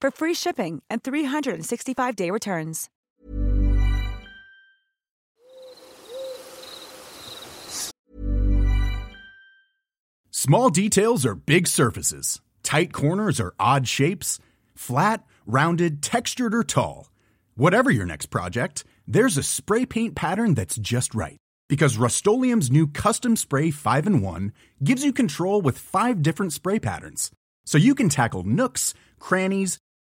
for free shipping and 365-day returns. Small details are big surfaces. Tight corners are odd shapes. Flat, rounded, textured, or tall. Whatever your next project, there's a spray paint pattern that's just right. Because Rust-Oleum Custom Spray 5 in 1 gives you control with five different spray patterns. So you can tackle nooks, crannies,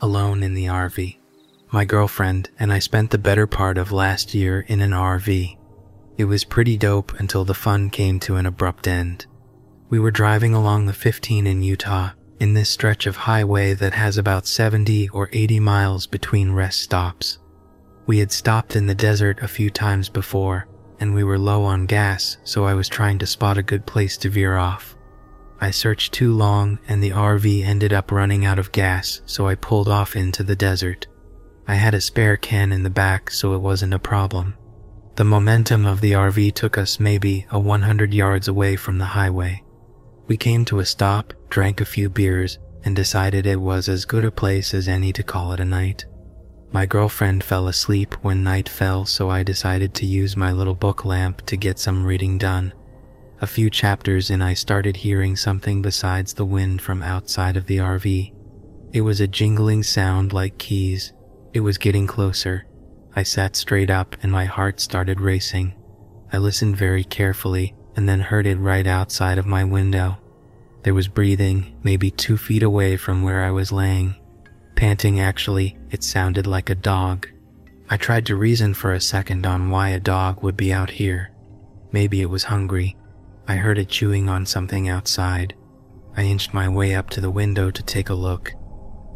Alone in the RV. My girlfriend and I spent the better part of last year in an RV. It was pretty dope until the fun came to an abrupt end. We were driving along the 15 in Utah in this stretch of highway that has about 70 or 80 miles between rest stops. We had stopped in the desert a few times before, and we were low on gas, so I was trying to spot a good place to veer off. I searched too long, and the RV ended up running out of gas, so I pulled off into the desert. I had a spare can in the back, so it wasn't a problem. The momentum of the RV took us maybe a 100 yards away from the highway. We came to a stop, drank a few beers, and decided it was as good a place as any to call it a night. My girlfriend fell asleep when night fell, so I decided to use my little book lamp to get some reading done. A few chapters in, I started hearing something besides the wind from outside of the RV. It was a jingling sound like keys. It was getting closer. I sat straight up and my heart started racing. I listened very carefully and then heard it right outside of my window. There was breathing, maybe two feet away from where I was laying. Panting, actually, it sounded like a dog. I tried to reason for a second on why a dog would be out here. Maybe it was hungry. I heard it chewing on something outside. I inched my way up to the window to take a look.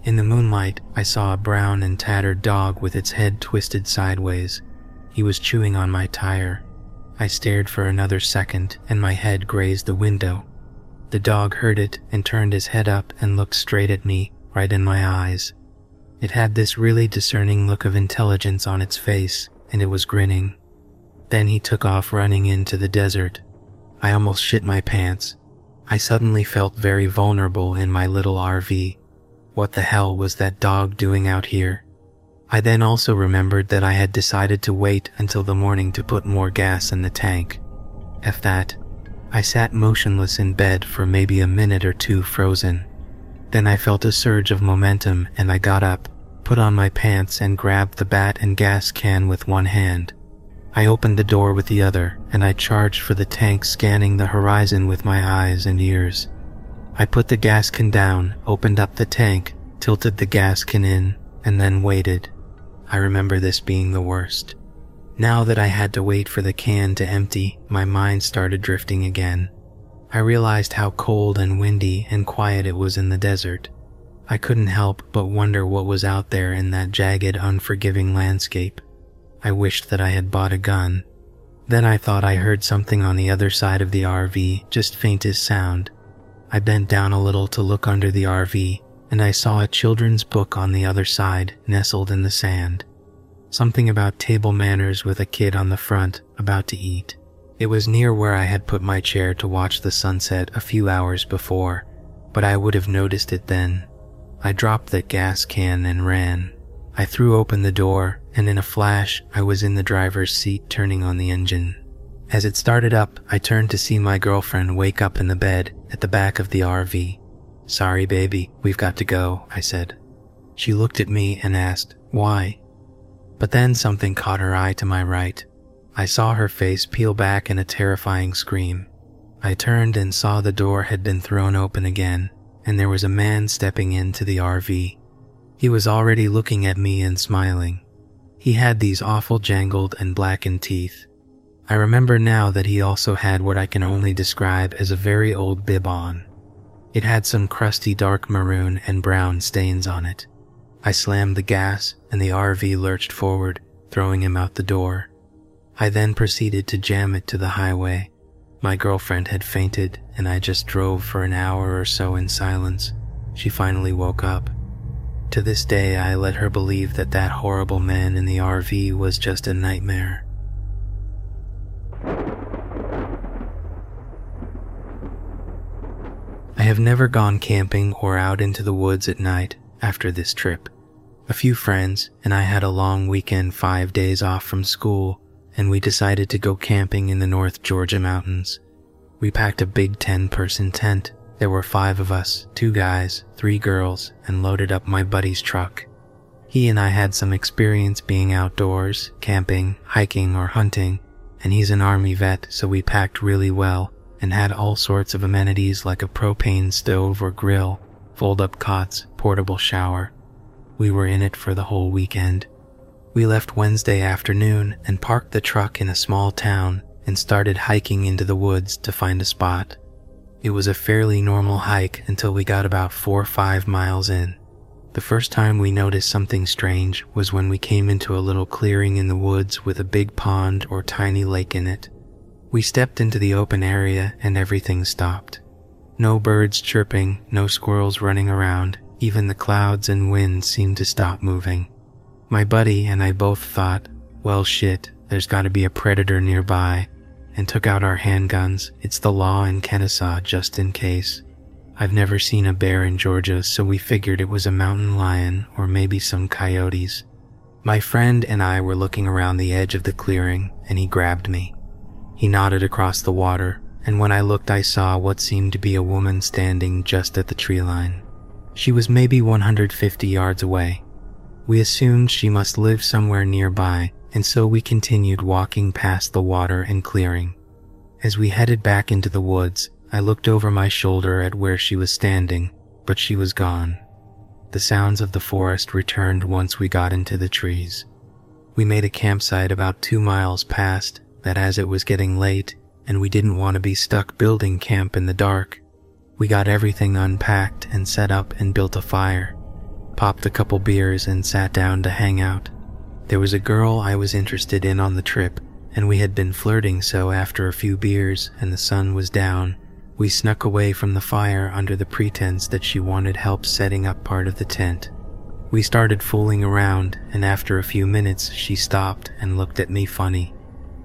In the moonlight, I saw a brown and tattered dog with its head twisted sideways. He was chewing on my tire. I stared for another second and my head grazed the window. The dog heard it and turned his head up and looked straight at me, right in my eyes. It had this really discerning look of intelligence on its face, and it was grinning. Then he took off running into the desert. I almost shit my pants. I suddenly felt very vulnerable in my little RV. What the hell was that dog doing out here? I then also remembered that I had decided to wait until the morning to put more gas in the tank. F that. I sat motionless in bed for maybe a minute or two frozen. Then I felt a surge of momentum and I got up, put on my pants, and grabbed the bat and gas can with one hand. I opened the door with the other and I charged for the tank, scanning the horizon with my eyes and ears. I put the gas can down, opened up the tank, tilted the gas can in, and then waited. I remember this being the worst. Now that I had to wait for the can to empty, my mind started drifting again. I realized how cold and windy and quiet it was in the desert. I couldn't help but wonder what was out there in that jagged, unforgiving landscape. I wished that I had bought a gun. Then I thought I heard something on the other side of the RV, just faintest sound. I bent down a little to look under the RV, and I saw a children's book on the other side, nestled in the sand. Something about table manners with a kid on the front, about to eat. It was near where I had put my chair to watch the sunset a few hours before, but I would have noticed it then. I dropped the gas can and ran. I threw open the door, and in a flash, I was in the driver's seat turning on the engine. As it started up, I turned to see my girlfriend wake up in the bed at the back of the RV. Sorry, baby, we've got to go, I said. She looked at me and asked, Why? But then something caught her eye to my right. I saw her face peel back in a terrifying scream. I turned and saw the door had been thrown open again, and there was a man stepping into the RV. He was already looking at me and smiling. He had these awful jangled and blackened teeth. I remember now that he also had what I can only describe as a very old bib on. It had some crusty dark maroon and brown stains on it. I slammed the gas and the RV lurched forward, throwing him out the door. I then proceeded to jam it to the highway. My girlfriend had fainted and I just drove for an hour or so in silence. She finally woke up. To this day, I let her believe that that horrible man in the RV was just a nightmare. I have never gone camping or out into the woods at night after this trip. A few friends and I had a long weekend, five days off from school, and we decided to go camping in the North Georgia mountains. We packed a big 10 person tent. There were five of us two guys, three girls, and loaded up my buddy's truck. He and I had some experience being outdoors, camping, hiking, or hunting, and he's an army vet, so we packed really well and had all sorts of amenities like a propane stove or grill, fold up cots, portable shower. We were in it for the whole weekend. We left Wednesday afternoon and parked the truck in a small town and started hiking into the woods to find a spot. It was a fairly normal hike until we got about four or five miles in. The first time we noticed something strange was when we came into a little clearing in the woods with a big pond or tiny lake in it. We stepped into the open area and everything stopped. No birds chirping, no squirrels running around, even the clouds and wind seemed to stop moving. My buddy and I both thought, well shit, there's gotta be a predator nearby, and took out our handguns. It's the law in Kennesaw just in case. I've never seen a bear in Georgia, so we figured it was a mountain lion or maybe some coyotes. My friend and I were looking around the edge of the clearing, and he grabbed me. He nodded across the water, and when I looked, I saw what seemed to be a woman standing just at the tree line. She was maybe 150 yards away. We assumed she must live somewhere nearby, and so we continued walking past the water and clearing. As we headed back into the woods, I looked over my shoulder at where she was standing, but she was gone. The sounds of the forest returned once we got into the trees. We made a campsite about two miles past that as it was getting late and we didn't want to be stuck building camp in the dark, we got everything unpacked and set up and built a fire, popped a couple beers and sat down to hang out. There was a girl I was interested in on the trip, and we had been flirting so after a few beers and the sun was down, We snuck away from the fire under the pretense that she wanted help setting up part of the tent. We started fooling around, and after a few minutes, she stopped and looked at me funny.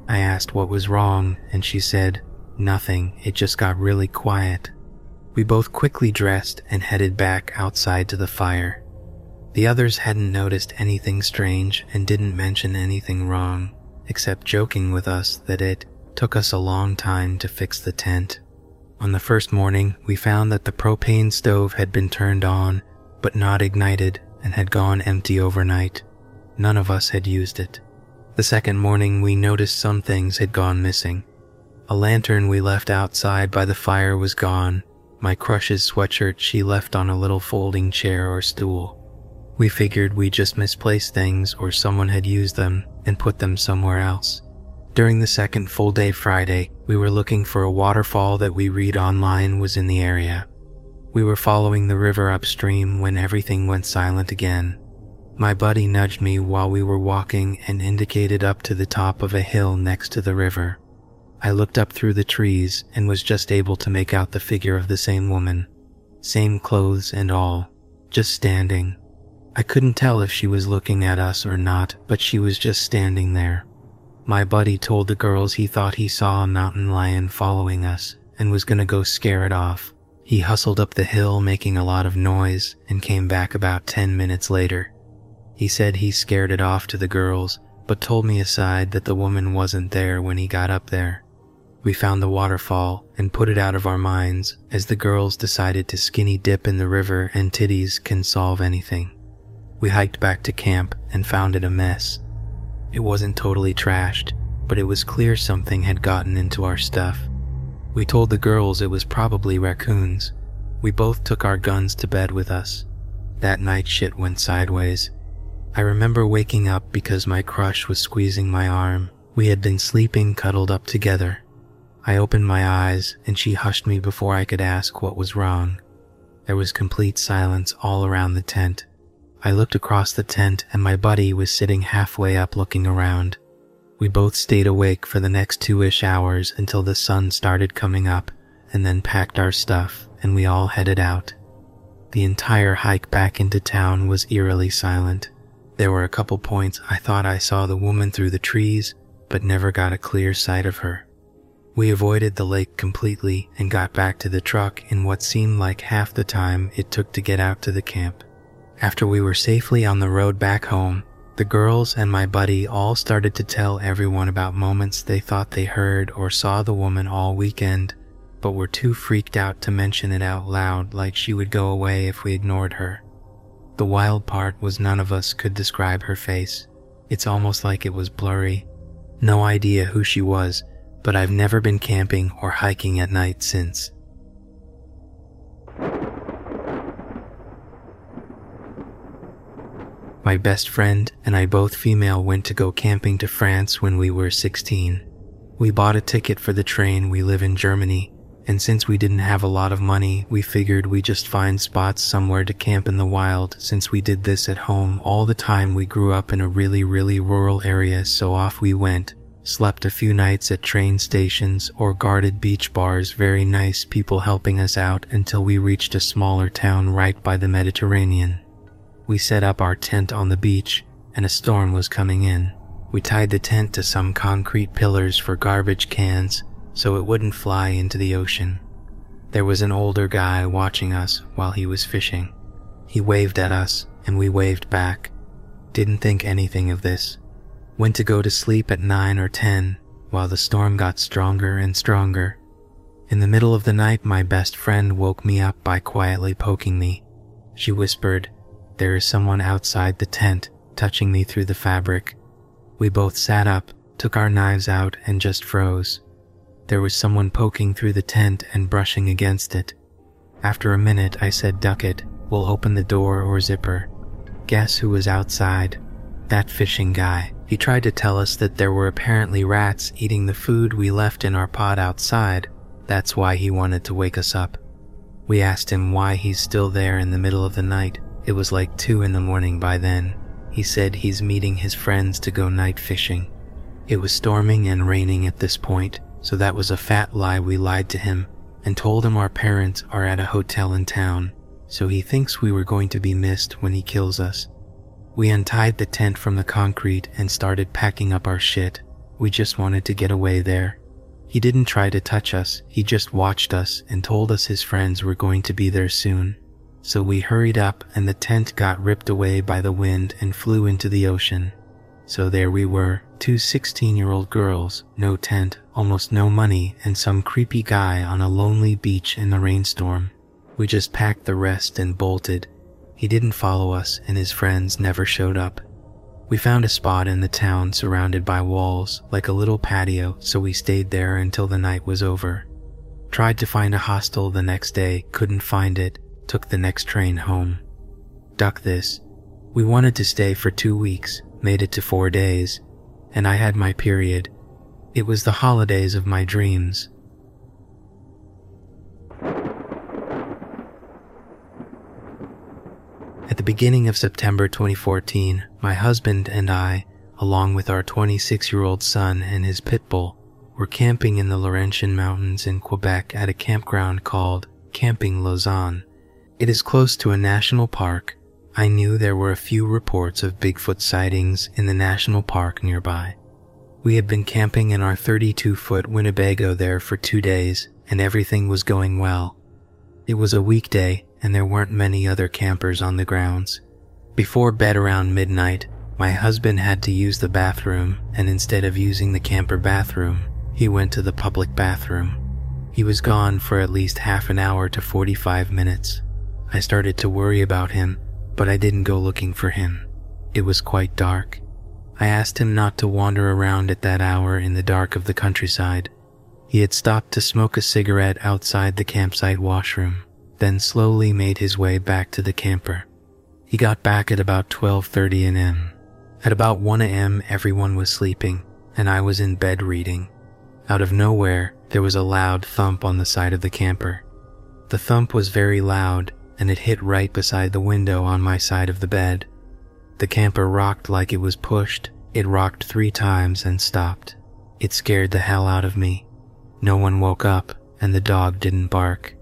I asked what was wrong, and she said, Nothing, it just got really quiet. We both quickly dressed and headed back outside to the fire. The others hadn't noticed anything strange and didn't mention anything wrong, except joking with us that it took us a long time to fix the tent. On the first morning, we found that the propane stove had been turned on, but not ignited, and had gone empty overnight. None of us had used it. The second morning, we noticed some things had gone missing. A lantern we left outside by the fire was gone. My crush's sweatshirt she left on a little folding chair or stool. We figured we just misplaced things or someone had used them and put them somewhere else. During the second full day Friday, we were looking for a waterfall that we read online was in the area. We were following the river upstream when everything went silent again. My buddy nudged me while we were walking and indicated up to the top of a hill next to the river. I looked up through the trees and was just able to make out the figure of the same woman. Same clothes and all, just standing. I couldn't tell if she was looking at us or not, but she was just standing there. My buddy told the girls he thought he saw a mountain lion following us and was gonna go scare it off. He hustled up the hill making a lot of noise and came back about 10 minutes later. He said he scared it off to the girls, but told me aside that the woman wasn't there when he got up there. We found the waterfall and put it out of our minds as the girls decided to skinny dip in the river and titties can solve anything. We hiked back to camp and found it a mess. It wasn't totally trashed, but it was clear something had gotten into our stuff. We told the girls it was probably raccoons. We both took our guns to bed with us. That night shit went sideways. I remember waking up because my crush was squeezing my arm. We had been sleeping cuddled up together. I opened my eyes and she hushed me before I could ask what was wrong. There was complete silence all around the tent. I looked across the tent and my buddy was sitting halfway up looking around. We both stayed awake for the next two ish hours until the sun started coming up, and then packed our stuff and we all headed out. The entire hike back into town was eerily silent. There were a couple points I thought I saw the woman through the trees, but never got a clear sight of her. We avoided the lake completely and got back to the truck in what seemed like half the time it took to get out to the camp. After we were safely on the road back home, the girls and my buddy all started to tell everyone about moments they thought they heard or saw the woman all weekend, but were too freaked out to mention it out loud like she would go away if we ignored her. The wild part was none of us could describe her face. It's almost like it was blurry. No idea who she was, but I've never been camping or hiking at night since. My best friend and I both female went to go camping to France when we were 16. We bought a ticket for the train we live in Germany, and since we didn't have a lot of money, we figured we'd just find spots somewhere to camp in the wild since we did this at home all the time we grew up in a really, really rural area, so off we went. Slept a few nights at train stations or guarded beach bars, very nice people helping us out until we reached a smaller town right by the Mediterranean. We set up our tent on the beach, and a storm was coming in. We tied the tent to some concrete pillars for garbage cans so it wouldn't fly into the ocean. There was an older guy watching us while he was fishing. He waved at us, and we waved back. Didn't think anything of this. Went to go to sleep at 9 or 10 while the storm got stronger and stronger. In the middle of the night, my best friend woke me up by quietly poking me. She whispered, there is someone outside the tent touching me through the fabric. We both sat up, took our knives out, and just froze. There was someone poking through the tent and brushing against it. After a minute, I said, Duck it, we'll open the door or zipper. Guess who was outside? That fishing guy. He tried to tell us that there were apparently rats eating the food we left in our pot outside. That's why he wanted to wake us up. We asked him why he's still there in the middle of the night. It was like 2 in the morning by then. He said he's meeting his friends to go night fishing. It was storming and raining at this point, so that was a fat lie we lied to him. and told him our parents are at a hotel in town, so he thinks we were going to be missed when he kills us. We untied the tent from the concrete and started packing up our shit. We just wanted to get away there. He didn't try to touch us, he just watched us and told us his friends were going to be there soon. So we hurried up and the tent got ripped away by the wind and flew into the ocean. So there we were, two 16 year old girls, no tent, almost no money, and some creepy guy on a lonely beach in the rainstorm. We just packed the rest and bolted. He didn't follow us and his friends never showed up. We found a spot in the town surrounded by walls, like a little patio, so we stayed there until the night was over. Tried to find a hostel the next day, couldn't find it, took the next train home. Duck this. We wanted to stay for two weeks, made it to four days, and I had my period. It was the holidays of my dreams. At the beginning of September 2014, my husband and I, along with our 26 year old son and his pit bull, were camping in the Laurentian Mountains in Quebec at a campground called Camping Lausanne. It is close to a national park. I knew there were a few reports of Bigfoot sightings in the national park nearby. We had been camping in our 32 foot Winnebago there for two days, and everything was going well. It was a weekday, and there weren't many other campers on the grounds. Before bed around midnight, my husband had to use the bathroom, and instead of using the camper bathroom, he went to the public bathroom. He was gone for at least half an hour to 45 minutes. I started to worry about him, but I didn't go looking for him. It was quite dark. I asked him not to wander around at that hour in the dark of the countryside. He had stopped to smoke a cigarette outside the campsite washroom then slowly made his way back to the camper. He got back at about 12:30 a.m. At about 1 a.m., everyone was sleeping, and I was in bed reading. Out of nowhere, there was a loud thump on the side of the camper. The thump was very loud, and it hit right beside the window on my side of the bed. The camper rocked like it was pushed. It rocked three times and stopped. It scared the hell out of me. No one woke up, and the dog didn't bark.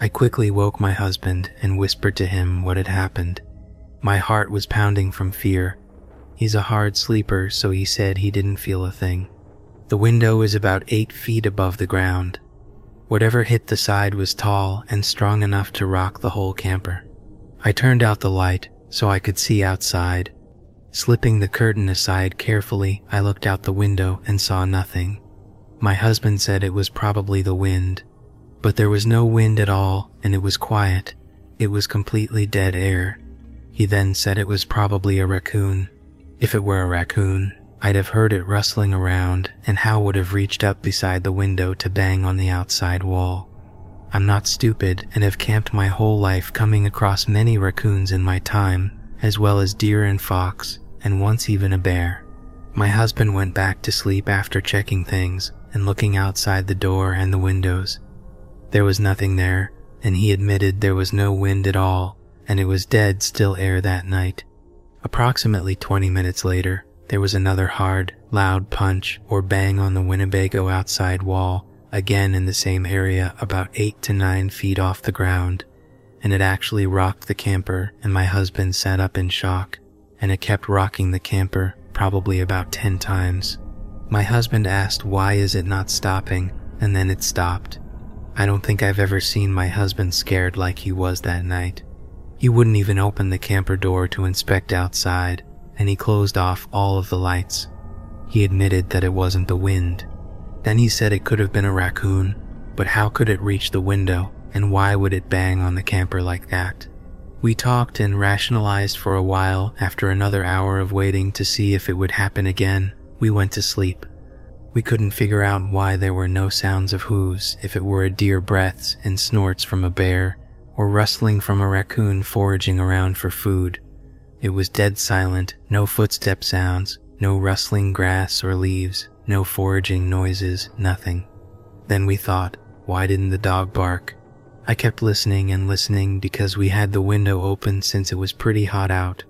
I quickly woke my husband and whispered to him what had happened. My heart was pounding from fear. He's a hard sleeper, so he said he didn't feel a thing. The window is about eight feet above the ground. Whatever hit the side was tall and strong enough to rock the whole camper. I turned out the light so I could see outside. Slipping the curtain aside carefully, I looked out the window and saw nothing. My husband said it was probably the wind, but there was no wind at all and it was quiet. It was completely dead air. He then said it was probably a raccoon. If it were a raccoon, I'd have heard it rustling around and Hal would have reached up beside the window to bang on the outside wall. I'm not stupid and have camped my whole life coming across many raccoons in my time, as well as deer and fox, and once even a bear. My husband went back to sleep after checking things and looking outside the door and the windows. There was nothing there, and he admitted there was no wind at all, and it was dead still air that night. Approximately 20 minutes later, there was another hard, loud punch or bang on the Winnebago outside wall, again in the same area about 8 to 9 feet off the ground, and it actually rocked the camper, and my husband sat up in shock, and it kept rocking the camper probably about 10 times. My husband asked why is it not stopping, and then it stopped. I don't think I've ever seen my husband scared like he was that night. He wouldn't even open the camper door to inspect outside, and he closed off all of the lights. He admitted that it wasn't the wind. Then he said it could have been a raccoon, but how could it reach the window, and why would it bang on the camper like that? We talked and rationalized for a while after another hour of waiting to see if it would happen again. We went to sleep. We couldn't figure out why there were no sounds of hooves if it were a deer breaths and snorts from a bear, or rustling from a raccoon foraging around for food. It was dead silent, no footstep sounds, no rustling grass or leaves, no foraging noises, nothing. Then we thought, why didn't the dog bark? I kept listening and listening because we had the window open since it was pretty hot out,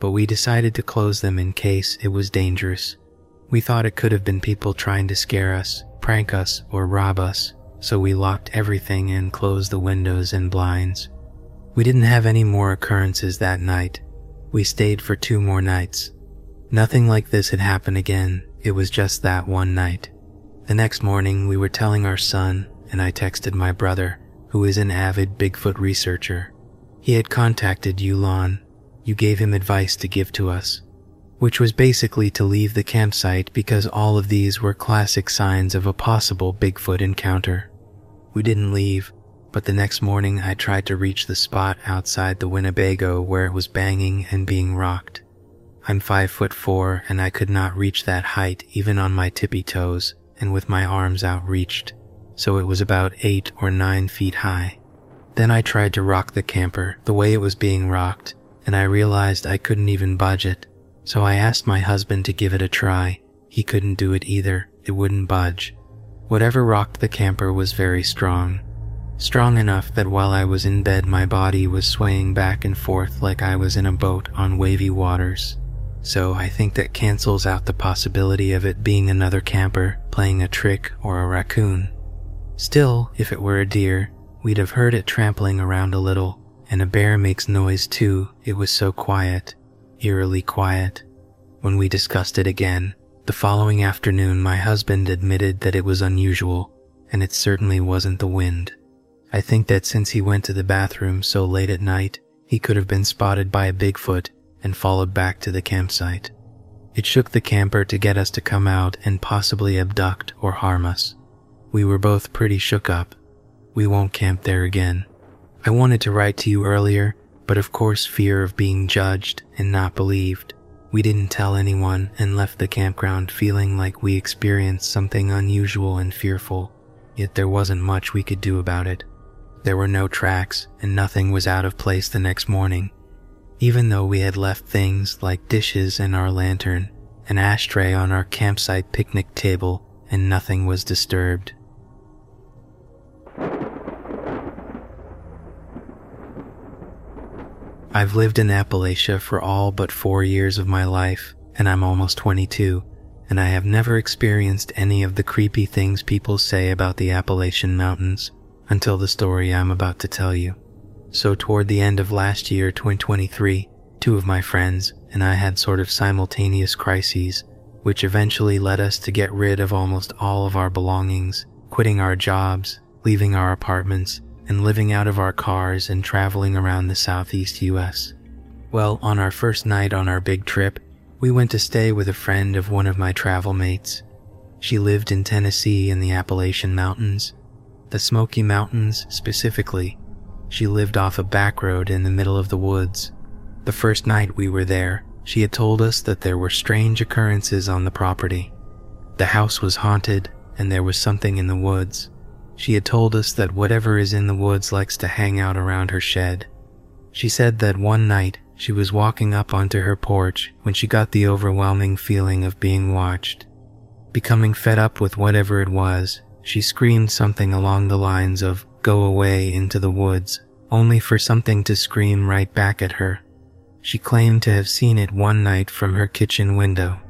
but we decided to close them in case it was dangerous. We thought it could have been people trying to scare us, prank us, or rob us. so we locked everything and closed the windows and blinds. We didn't have any more occurrences that night. We stayed for two more nights. Nothing like this had happened again, it was just that one night. The next morning, we were telling our son, and I texted my brother, who is an avid Bigfoot researcher. He had contacted Yulon. You gave him advice to give to us, which was basically to leave the campsite because all of these were classic signs of a possible Bigfoot encounter. We didn't leave, but the next morning I tried to reach the spot outside the Winnebago where it was banging and being rocked. I'm five foot four and I could not reach that height even on my tippy toes and with my arms outreached, so it was about eight or nine feet high. Then I tried to rock the camper the way it was being rocked, and I realized I couldn't even budge it, so I asked my husband to give it a try. He couldn't do it either, it wouldn't budge. Whatever rocked the camper was very strong, strong enough that while I was in bed, my body was swaying back and forth like I was in a boat on wavy waters. So I think that cancels out the possibility of it being another camper playing a trick or a raccoon. Still, if it were a deer, we'd have heard it trampling around a little, and a bear makes noise too. It was so quiet, eerily quiet. When we discussed it again, the following afternoon, my husband admitted that it was unusual, and it certainly wasn't the wind. I think that since he went to the bathroom so late at night, he could have been spotted by a Bigfoot and followed back to the campsite. It shook the camper to get us to come out and possibly abduct or harm us. We were both pretty shook up. We won't camp there again. I wanted to write to you earlier, but of course, fear of being judged and not believed. We didn't tell anyone and left the campground feeling like we experienced something unusual and fearful, yet there wasn't much we could do about it. There were no tracks, and nothing was out of place the next morning. Even though we had left things like dishes and our lantern, an ashtray on our campsite picnic table, and nothing was disturbed. I've lived in Appalachia for all but four years of my life, and I'm almost 22, and I have never experienced any of the creepy things people say about the Appalachian Mountains until the story I'm about to tell you. So, toward the end of last year, 2023, two of my friends and I had sort of simultaneous crises, which eventually led us to get rid of almost all of our belongings, quitting our jobs, leaving our apartments, and living out of our cars and traveling around the southeast US. Well, on our first night on our big trip, we went to stay with a friend of one of my travel mates. She lived in Tennessee in the Appalachian Mountains, the Smoky Mountains specifically. She lived off a back road in the middle of the woods. The first night we were there, she had told us that there were strange occurrences on the property. The house was haunted, and there was something in the woods. She had told us that whatever is in the woods likes to hang out around her shed. She said that one night she was walking up onto her porch when she got the overwhelming feeling of being watched. Becoming fed up with whatever it was, she screamed something along the lines of, Go away into the woods, only for something to scream right back at her. She claimed to have seen it one night from her kitchen window.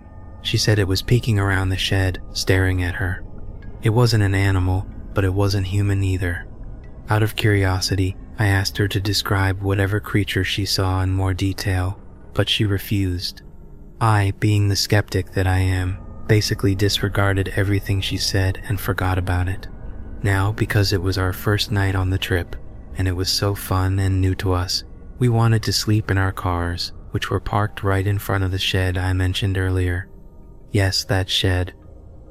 She said it was peeking around the shed, staring at her. It wasn't an animal, but it wasn't human either. Out of curiosity, I asked her to describe whatever creature she saw in more detail, but she refused. I, being the skeptic that I am, basically disregarded everything she said and forgot about it. Now, because it was our first night on the trip, and it was so fun and new to us, we wanted to sleep in our cars, which were parked right in front of the shed I mentioned earlier. Yes, that shed.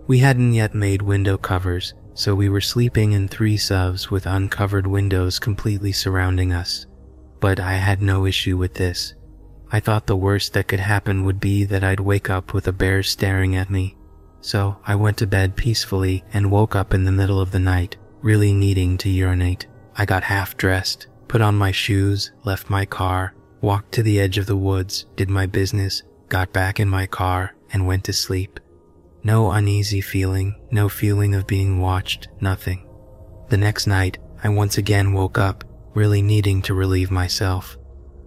We hadn't yet made window covers, so we were sleeping in three subs with uncovered windows completely surrounding us. But I had no issue with this. I thought the worst that could happen would be that I'd wake up with a bear staring at me. So I went to bed peacefully and woke up in the middle of the night, really needing to urinate. I got half dressed, put on my shoes, left my car, walked to the edge of the woods, did my business, got back in my car, and went to sleep. No uneasy feeling, no feeling of being watched, nothing. The next night, I once again woke up, really needing to relieve myself.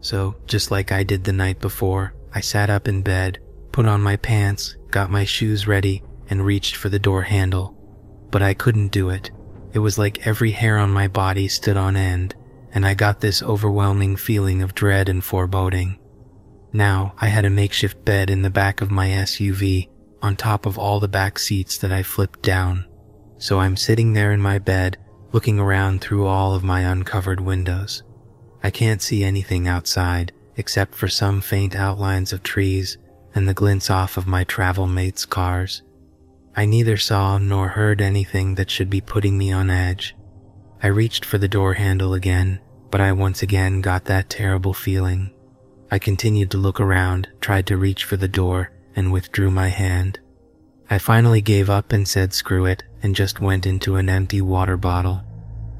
So, just like I did the night before, I sat up in bed, put on my pants, got my shoes ready, and reached for the door handle. But I couldn't do it. It was like every hair on my body stood on end, and I got this overwhelming feeling of dread and foreboding. Now, I had a makeshift bed in the back of my SUV, on top of all the back seats that I flipped down. So I'm sitting there in my bed, looking around through all of my uncovered windows. I can't see anything outside, except for some faint outlines of trees and the glints off of my travel mates' cars. I neither saw nor heard anything that should be putting me on edge. I reached for the door handle again, but I once again got that terrible feeling. I continued to look around, tried to reach for the door, and withdrew my hand. I finally gave up and said screw it and just went into an empty water bottle.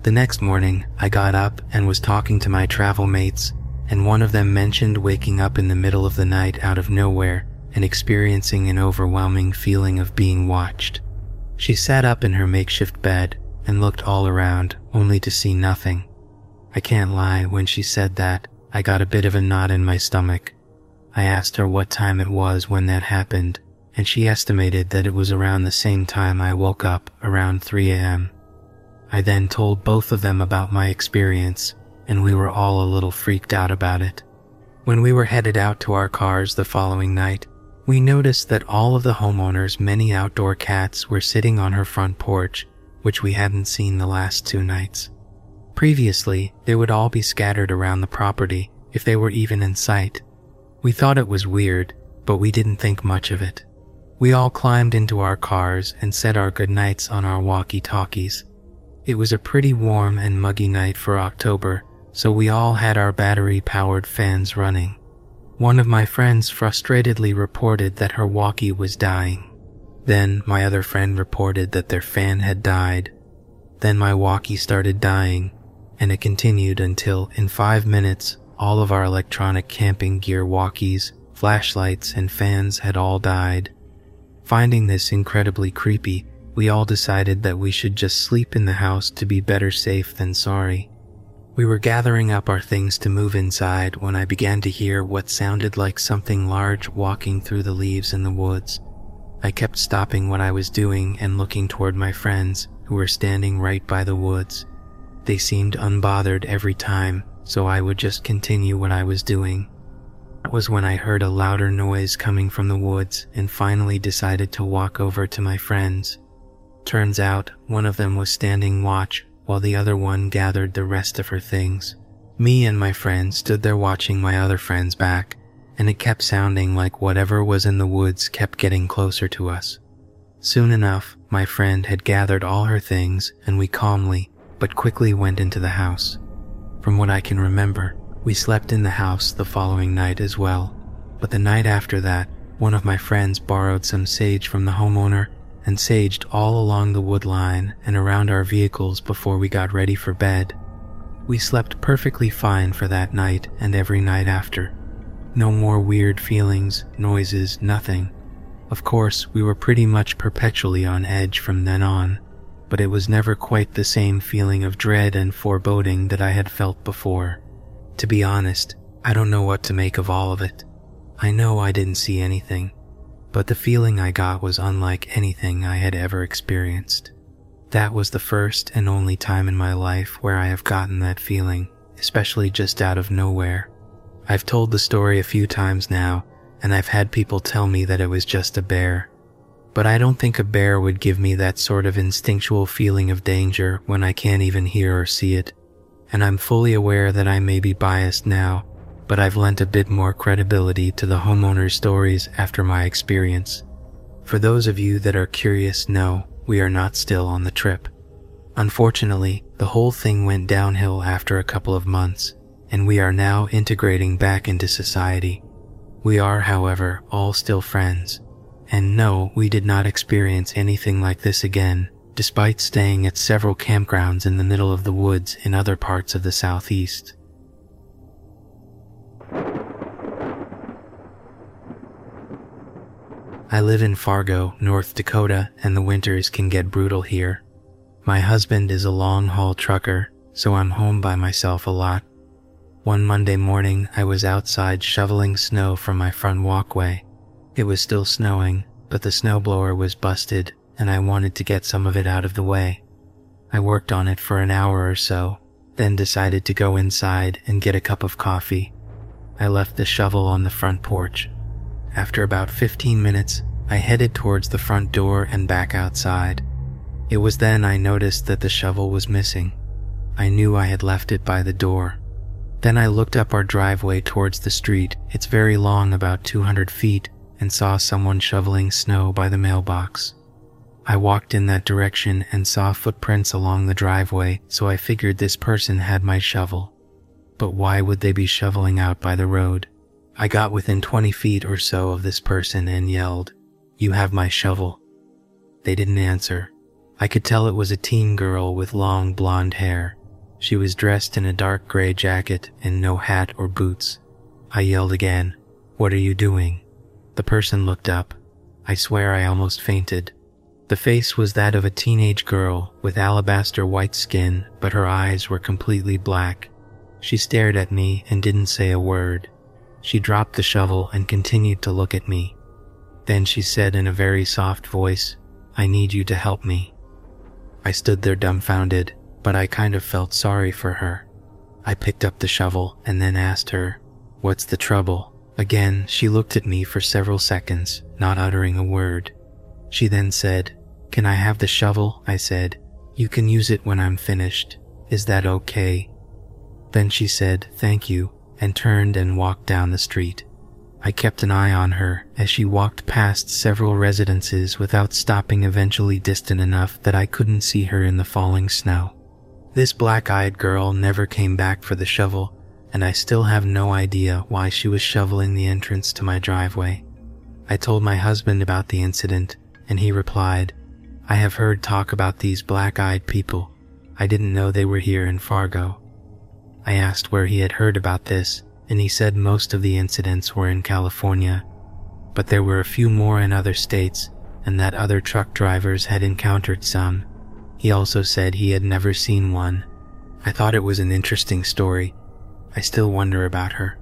The next morning, I got up and was talking to my travel mates, and one of them mentioned waking up in the middle of the night out of nowhere and experiencing an overwhelming feeling of being watched. She sat up in her makeshift bed and looked all around, only to see nothing. I can't lie, when she said that, I got a bit of a knot in my stomach. I asked her what time it was when that happened, and she estimated that it was around the same time I woke up, around 3 a.m. I then told both of them about my experience, and we were all a little freaked out about it. When we were headed out to our cars the following night, we noticed that all of the homeowner's many outdoor cats were sitting on her front porch, which we hadn't seen the last two nights. Previously, they would all be scattered around the property if they were even in sight. We thought it was weird, but we didn't think much of it. We all climbed into our cars and said our goodnights on our walkie talkies. It was a pretty warm and muggy night for October, so we all had our battery powered fans running. One of my friends frustratedly reported that her walkie was dying. Then my other friend reported that their fan had died. Then my walkie started dying, and it continued until, in five minutes, all of our electronic camping gear walkies, flashlights, and fans had all died. Finding this incredibly creepy, we all decided that we should just sleep in the house to be better safe than sorry. We were gathering up our things to move inside when I began to hear what sounded like something large walking through the leaves in the woods. I kept stopping what I was doing and looking toward my friends who were standing right by the woods. They seemed unbothered every time, so I would just continue what I was doing. That was when I heard a louder noise coming from the woods and finally decided to walk over to my friends. Turns out one of them was standing watch while the other one gathered the rest of her things. Me and my friend stood there watching my other friends back, and it kept sounding like whatever was in the woods kept getting closer to us. Soon enough, my friend had gathered all her things, and we calmly, but quickly went into the house. From what I can remember, we slept in the house the following night as well, but the night after that, one of my friends borrowed some sage from the homeowner and saged all along the wood line and around our vehicles before we got ready for bed. We slept perfectly fine for that night and every night after. No more weird feelings, noises, nothing. Of course, we were pretty much perpetually on edge from then on but it was never quite the same feeling of dread and foreboding that I had felt before. To be honest, I don't know what to make of all of it. I know I didn't see anything, but the feeling I got was unlike anything I had ever experienced. That was the first and only time in my life where I have gotten that feeling, especially just out of nowhere. I've told the story a few times now, and I've had people tell me that it was just a bear, but I don't think a bear would give me that sort of instinctual feeling of danger when I can't even hear or see it. And I'm fully aware that I may be biased now, but I've lent a bit more credibility to the homeowner's stories after my experience. For those of you that are curious, no, we are not still on the trip. Unfortunately, the whole thing went downhill after a couple of months, and we are now integrating back into society. We are, however, all still friends and no, we did not experience anything like this again, despite staying at several campgrounds in the middle of the woods in other parts of the southeast. I live in Fargo, North Dakota, and the winters can get brutal here. My husband is a long haul trucker, so I'm home by myself a lot. One Monday morning, I was outside shoveling snow from my front walkway it was still snowing, but the snowblower was busted and I wanted to get some of it out of the way. I worked on it for an hour or so, then decided to go inside and get a cup of coffee. I left the shovel on the front porch. After about 15 minutes, I headed towards the front door and back outside. It was then I noticed that the shovel was missing. I knew I had left it by the door. Then I looked up our driveway towards the street. It's very long, about 200 feet, and saw someone shoveling snow by the mailbox. I walked in that direction and saw footprints along the driveway, so I figured this person had my shovel. But why would they be shoveling out by the road? I got within 20 feet or so of this person and yelled, You have my shovel. They didn't answer. I could tell it was a teen girl with long blonde hair. She was dressed in a dark gray jacket and no hat or boots. I yelled again, What are you doing? The person looked up. I swear I almost fainted. The face was that of a teenage girl with alabaster white skin, but her eyes were completely black. She stared at me and didn't say a word. She dropped the shovel and continued to look at me. Then she said in a very soft voice, I need you to help me. I stood there dumbfounded but I kind of felt sorry for her. I picked up the shovel and then asked her, What's the trouble? Again, she looked at me for several seconds, not uttering a word. She then said, Can I have the shovel? I said, You can use it when I'm finished. Is that okay? Then she said, Thank you, and turned and walked down the street. I kept an eye on her as she walked past several residences without stopping eventually distant enough that I couldn't see her in the falling snow. This black eyed girl never came back for the shovel, and I still have no idea why she was shoveling the entrance to my driveway. I told my husband about the incident, and he replied, I have heard talk about these black eyed people. I didn't know they were here in Fargo. I asked where he had heard about this, and he said most of the incidents were in California, but there were a few more in other states, and that other truck drivers had encountered some. He also said he had never seen one. I thought it was an interesting story. I still wonder about her.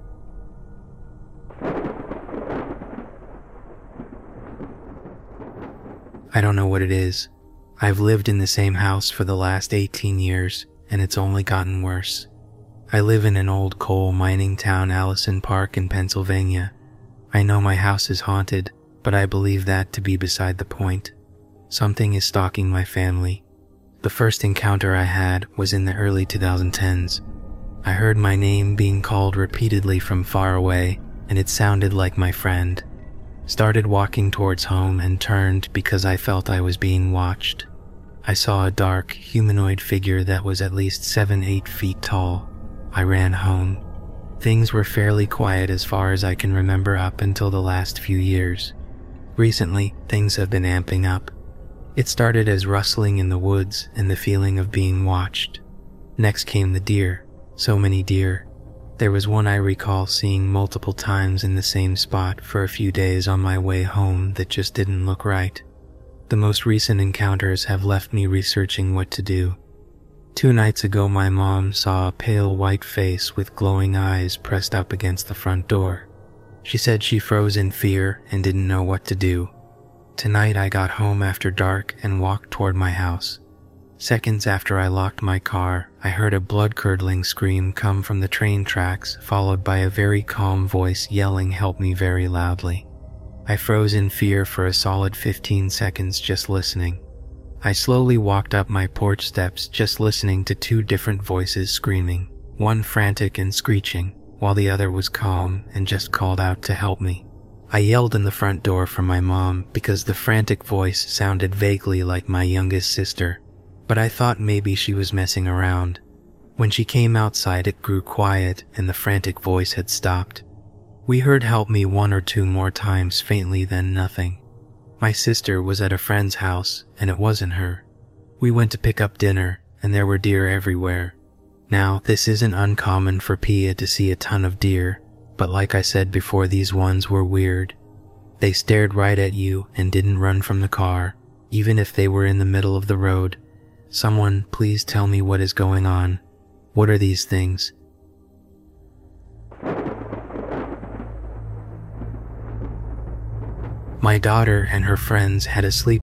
I don't know what it is. I've lived in the same house for the last 18 years, and it's only gotten worse. I live in an old coal mining town, Allison Park, in Pennsylvania. I know my house is haunted, but I believe that to be beside the point. Something is stalking my family, the first encounter I had was in the early 2010s. I heard my name being called repeatedly from far away, and it sounded like my friend. Started walking towards home and turned because I felt I was being watched. I saw a dark, humanoid figure that was at least 7 8 feet tall. I ran home. Things were fairly quiet as far as I can remember up until the last few years. Recently, things have been amping up. It started as rustling in the woods and the feeling of being watched. Next came the deer, so many deer. There was one I recall seeing multiple times in the same spot for a few days on my way home that just didn't look right. The most recent encounters have left me researching what to do. Two nights ago, my mom saw a pale white face with glowing eyes pressed up against the front door. She said she froze in fear and didn't know what to do. Tonight I got home after dark and walked toward my house. Seconds after I locked my car, I heard a blood curdling scream come from the train tracks, followed by a very calm voice yelling, Help me very loudly. I froze in fear for a solid 15 seconds just listening. I slowly walked up my porch steps just listening to two different voices screaming, one frantic and screeching, while the other was calm and just called out to help me. I yelled in the front door for my mom because the frantic voice sounded vaguely like my youngest sister, but I thought maybe she was messing around. When she came outside, it grew quiet and the frantic voice had stopped. We heard help me one or two more times faintly, then nothing. My sister was at a friend's house and it wasn't her. We went to pick up dinner and there were deer everywhere. Now, this isn't uncommon for Pia to see a ton of deer, but like I said before, these ones were weird. They stared right at you and didn't run from the car, even if they were in the middle of the road. Someone, please tell me what is going on. What are these things? My daughter and her friends had a sleep.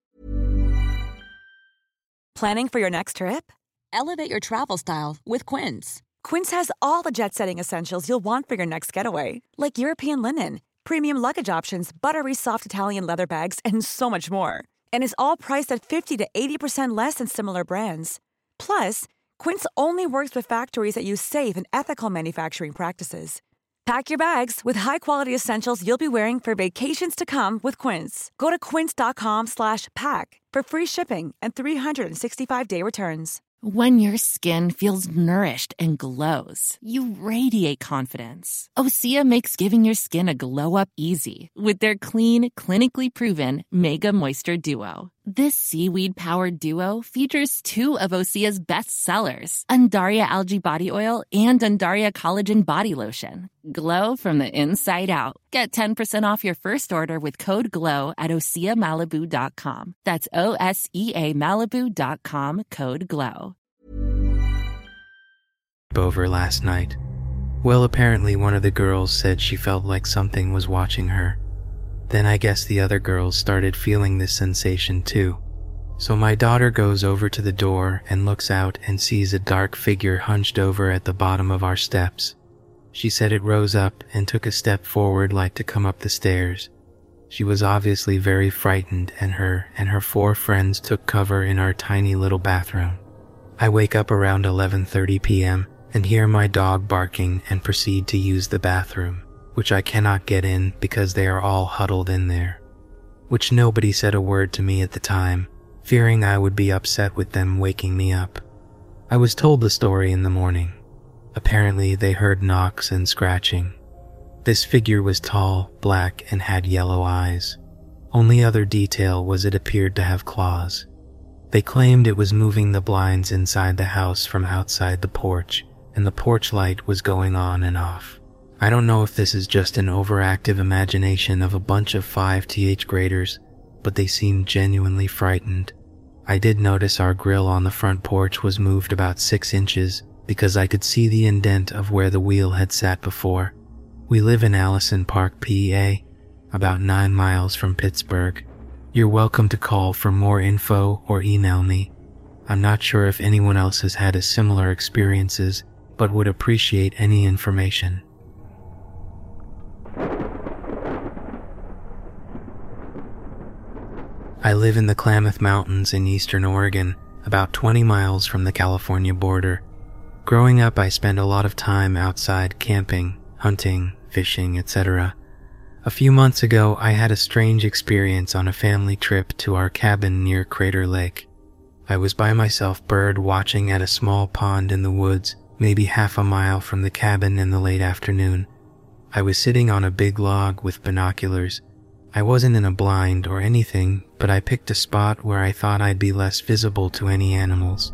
Planning for your next trip? Elevate your travel style with Quince. Quince has all the jet setting essentials you'll want for your next getaway, like European linen, premium luggage options, buttery soft Italian leather bags, and so much more. And is all priced at 50 to 80% less than similar brands. Plus, Quince only works with factories that use safe and ethical manufacturing practices. Pack your bags with high-quality essentials you'll be wearing for vacations to come with Quince. Go to quince.com/pack for free shipping and 365-day returns. When your skin feels nourished and glows, you radiate confidence. Osea makes giving your skin a glow up easy with their clean, clinically proven Mega Moisture Duo. This seaweed powered duo features two of Osea's best sellers, Undaria Algae Body Oil and Undaria Collagen Body Lotion. Glow from the inside out. Get 10% off your first order with code GLOW at OseaMalibu.com. That's O S E A Malibu.com code GLOW. over last night. Well, apparently one of the girls said she felt like something was watching her. Then I guess the other girls started feeling this sensation too. So my daughter goes over to the door and looks out and sees a dark figure hunched over at the bottom of our steps. She said it rose up and took a step forward like to come up the stairs. She was obviously very frightened and her and her four friends took cover in our tiny little bathroom. I wake up around 11:30 p.m. and hear my dog barking and proceed to use the bathroom, which I cannot get in because they are all huddled in there. Which nobody said a word to me at the time, fearing I would be upset with them waking me up. I was told the story in the morning. Apparently, they heard knocks and scratching. This figure was tall, black, and had yellow eyes. Only other detail was it appeared to have claws. They claimed it was moving the blinds inside the house from outside the porch, and the porch light was going on and off. I don't know if this is just an overactive imagination of a bunch of 5 TH graders, but they seemed genuinely frightened. I did notice our grill on the front porch was moved about 6 inches because I could see the indent of where the wheel had sat before. We live in Allison Park, PA, about 9 miles from Pittsburgh. You're welcome to call for more info or email me. I'm not sure if anyone else has had a similar experiences, but would appreciate any information. I live in the Klamath Mountains in eastern Oregon, about 20 miles from the California border. Growing up, I spent a lot of time outside camping, hunting, fishing, etc. A few months ago, I had a strange experience on a family trip to our cabin near Crater Lake. I was by myself bird watching at a small pond in the woods, maybe half a mile from the cabin in the late afternoon. I was sitting on a big log with binoculars. I wasn't in a blind or anything, but I picked a spot where I thought I'd be less visible to any animals.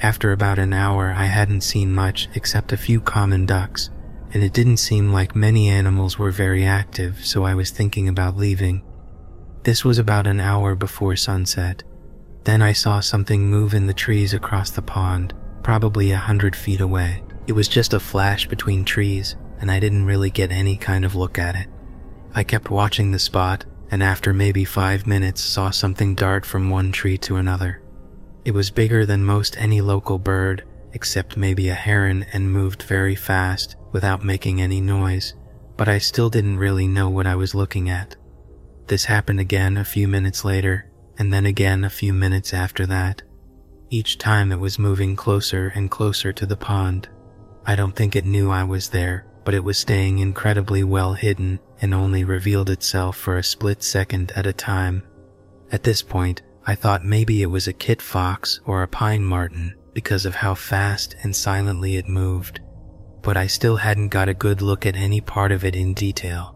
After about an hour, I hadn't seen much except a few common ducks, and it didn't seem like many animals were very active, so I was thinking about leaving. This was about an hour before sunset. Then I saw something move in the trees across the pond, probably a hundred feet away. It was just a flash between trees, and I didn't really get any kind of look at it. I kept watching the spot, and after maybe five minutes saw something dart from one tree to another. It was bigger than most any local bird, except maybe a heron, and moved very fast without making any noise, but I still didn't really know what I was looking at. This happened again a few minutes later, and then again a few minutes after that. Each time it was moving closer and closer to the pond. I don't think it knew I was there, but it was staying incredibly well hidden and only revealed itself for a split second at a time. At this point, I thought maybe it was a kit fox or a pine marten because of how fast and silently it moved, but I still hadn't got a good look at any part of it in detail.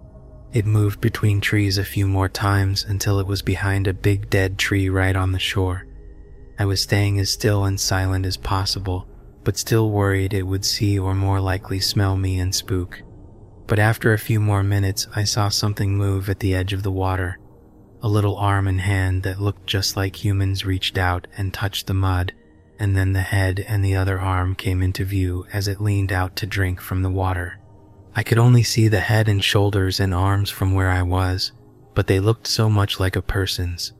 It moved between trees a few more times until it was behind a big dead tree right on the shore. I was staying as still and silent as possible, but still worried it would see or more likely smell me and spook. But after a few more minutes, I saw something move at the edge of the water. A little arm and hand that looked just like humans reached out and touched the mud, and then the head and the other arm came into view as it leaned out to drink from the water. I could only see the head and shoulders and arms from where I was, but they looked so much like a person's.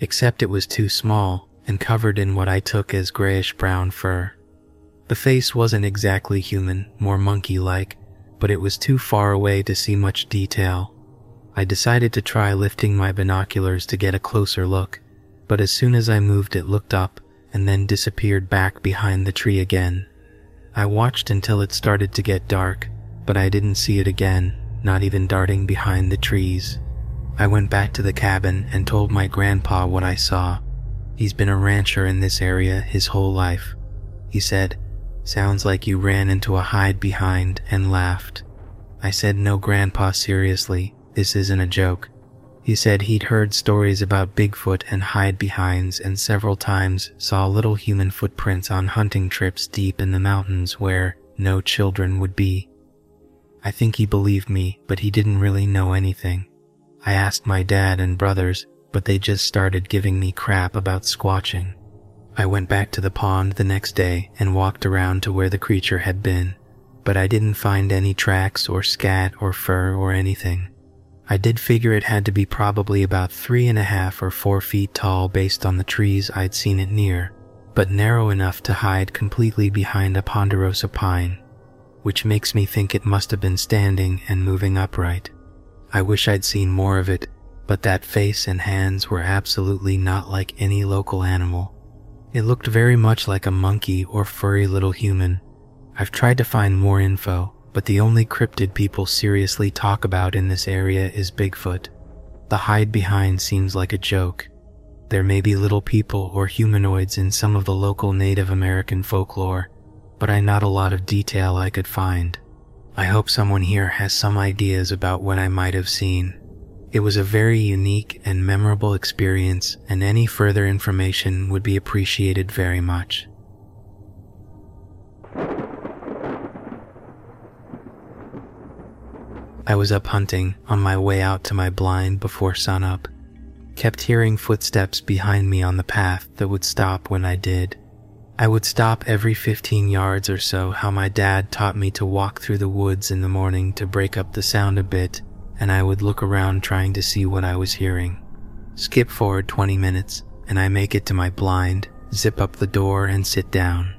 Except it was too small, and covered in what I took as grayish brown fur. The face wasn't exactly human, more monkey like, but it was too far away to see much detail. I decided to try lifting my binoculars to get a closer look, but as soon as I moved, it looked up and then disappeared back behind the tree again. I watched until it started to get dark, but I didn't see it again, not even darting behind the trees. I went back to the cabin and told my grandpa what I saw. He's been a rancher in this area his whole life. He said, Sounds like you ran into a hide behind and laughed. I said, No, Grandpa, seriously, this isn't a joke. He said he'd heard stories about Bigfoot and hide behinds and several times saw little human footprints on hunting trips deep in the mountains where no children would be. I think he believed me, but he didn't really know anything. I asked my dad and brothers, but they just started giving me crap about squatching. I went back to the pond the next day and walked around to where the creature had been, but I didn't find any tracks or scat or fur or anything. I did figure it had to be probably about three and a half or four feet tall based on the trees I'd seen it near, but narrow enough to hide completely behind a ponderosa pine, which makes me think it must have been standing and moving upright. I wish I'd seen more of it, but that face and hands were absolutely not like any local animal. It looked very much like a monkey or furry little human. I've tried to find more info, but the only cryptid people seriously talk about in this area is Bigfoot. The hide behind seems like a joke. There may be little people or humanoids in some of the local Native American folklore, but I not a lot of detail I could find. I hope someone here has some ideas about what I might have seen. It was a very unique and memorable experience, and any further information would be appreciated very much. I was up hunting on my way out to my blind before sunup. Kept hearing footsteps behind me on the path that would stop when I did. I would stop every 15 yards or so, how my dad taught me to walk through the woods in the morning to break up the sound a bit and I would look around trying to see what I was hearing. Skip forward 20 minutes, and I make it to my blind, zip up the door, and sit down.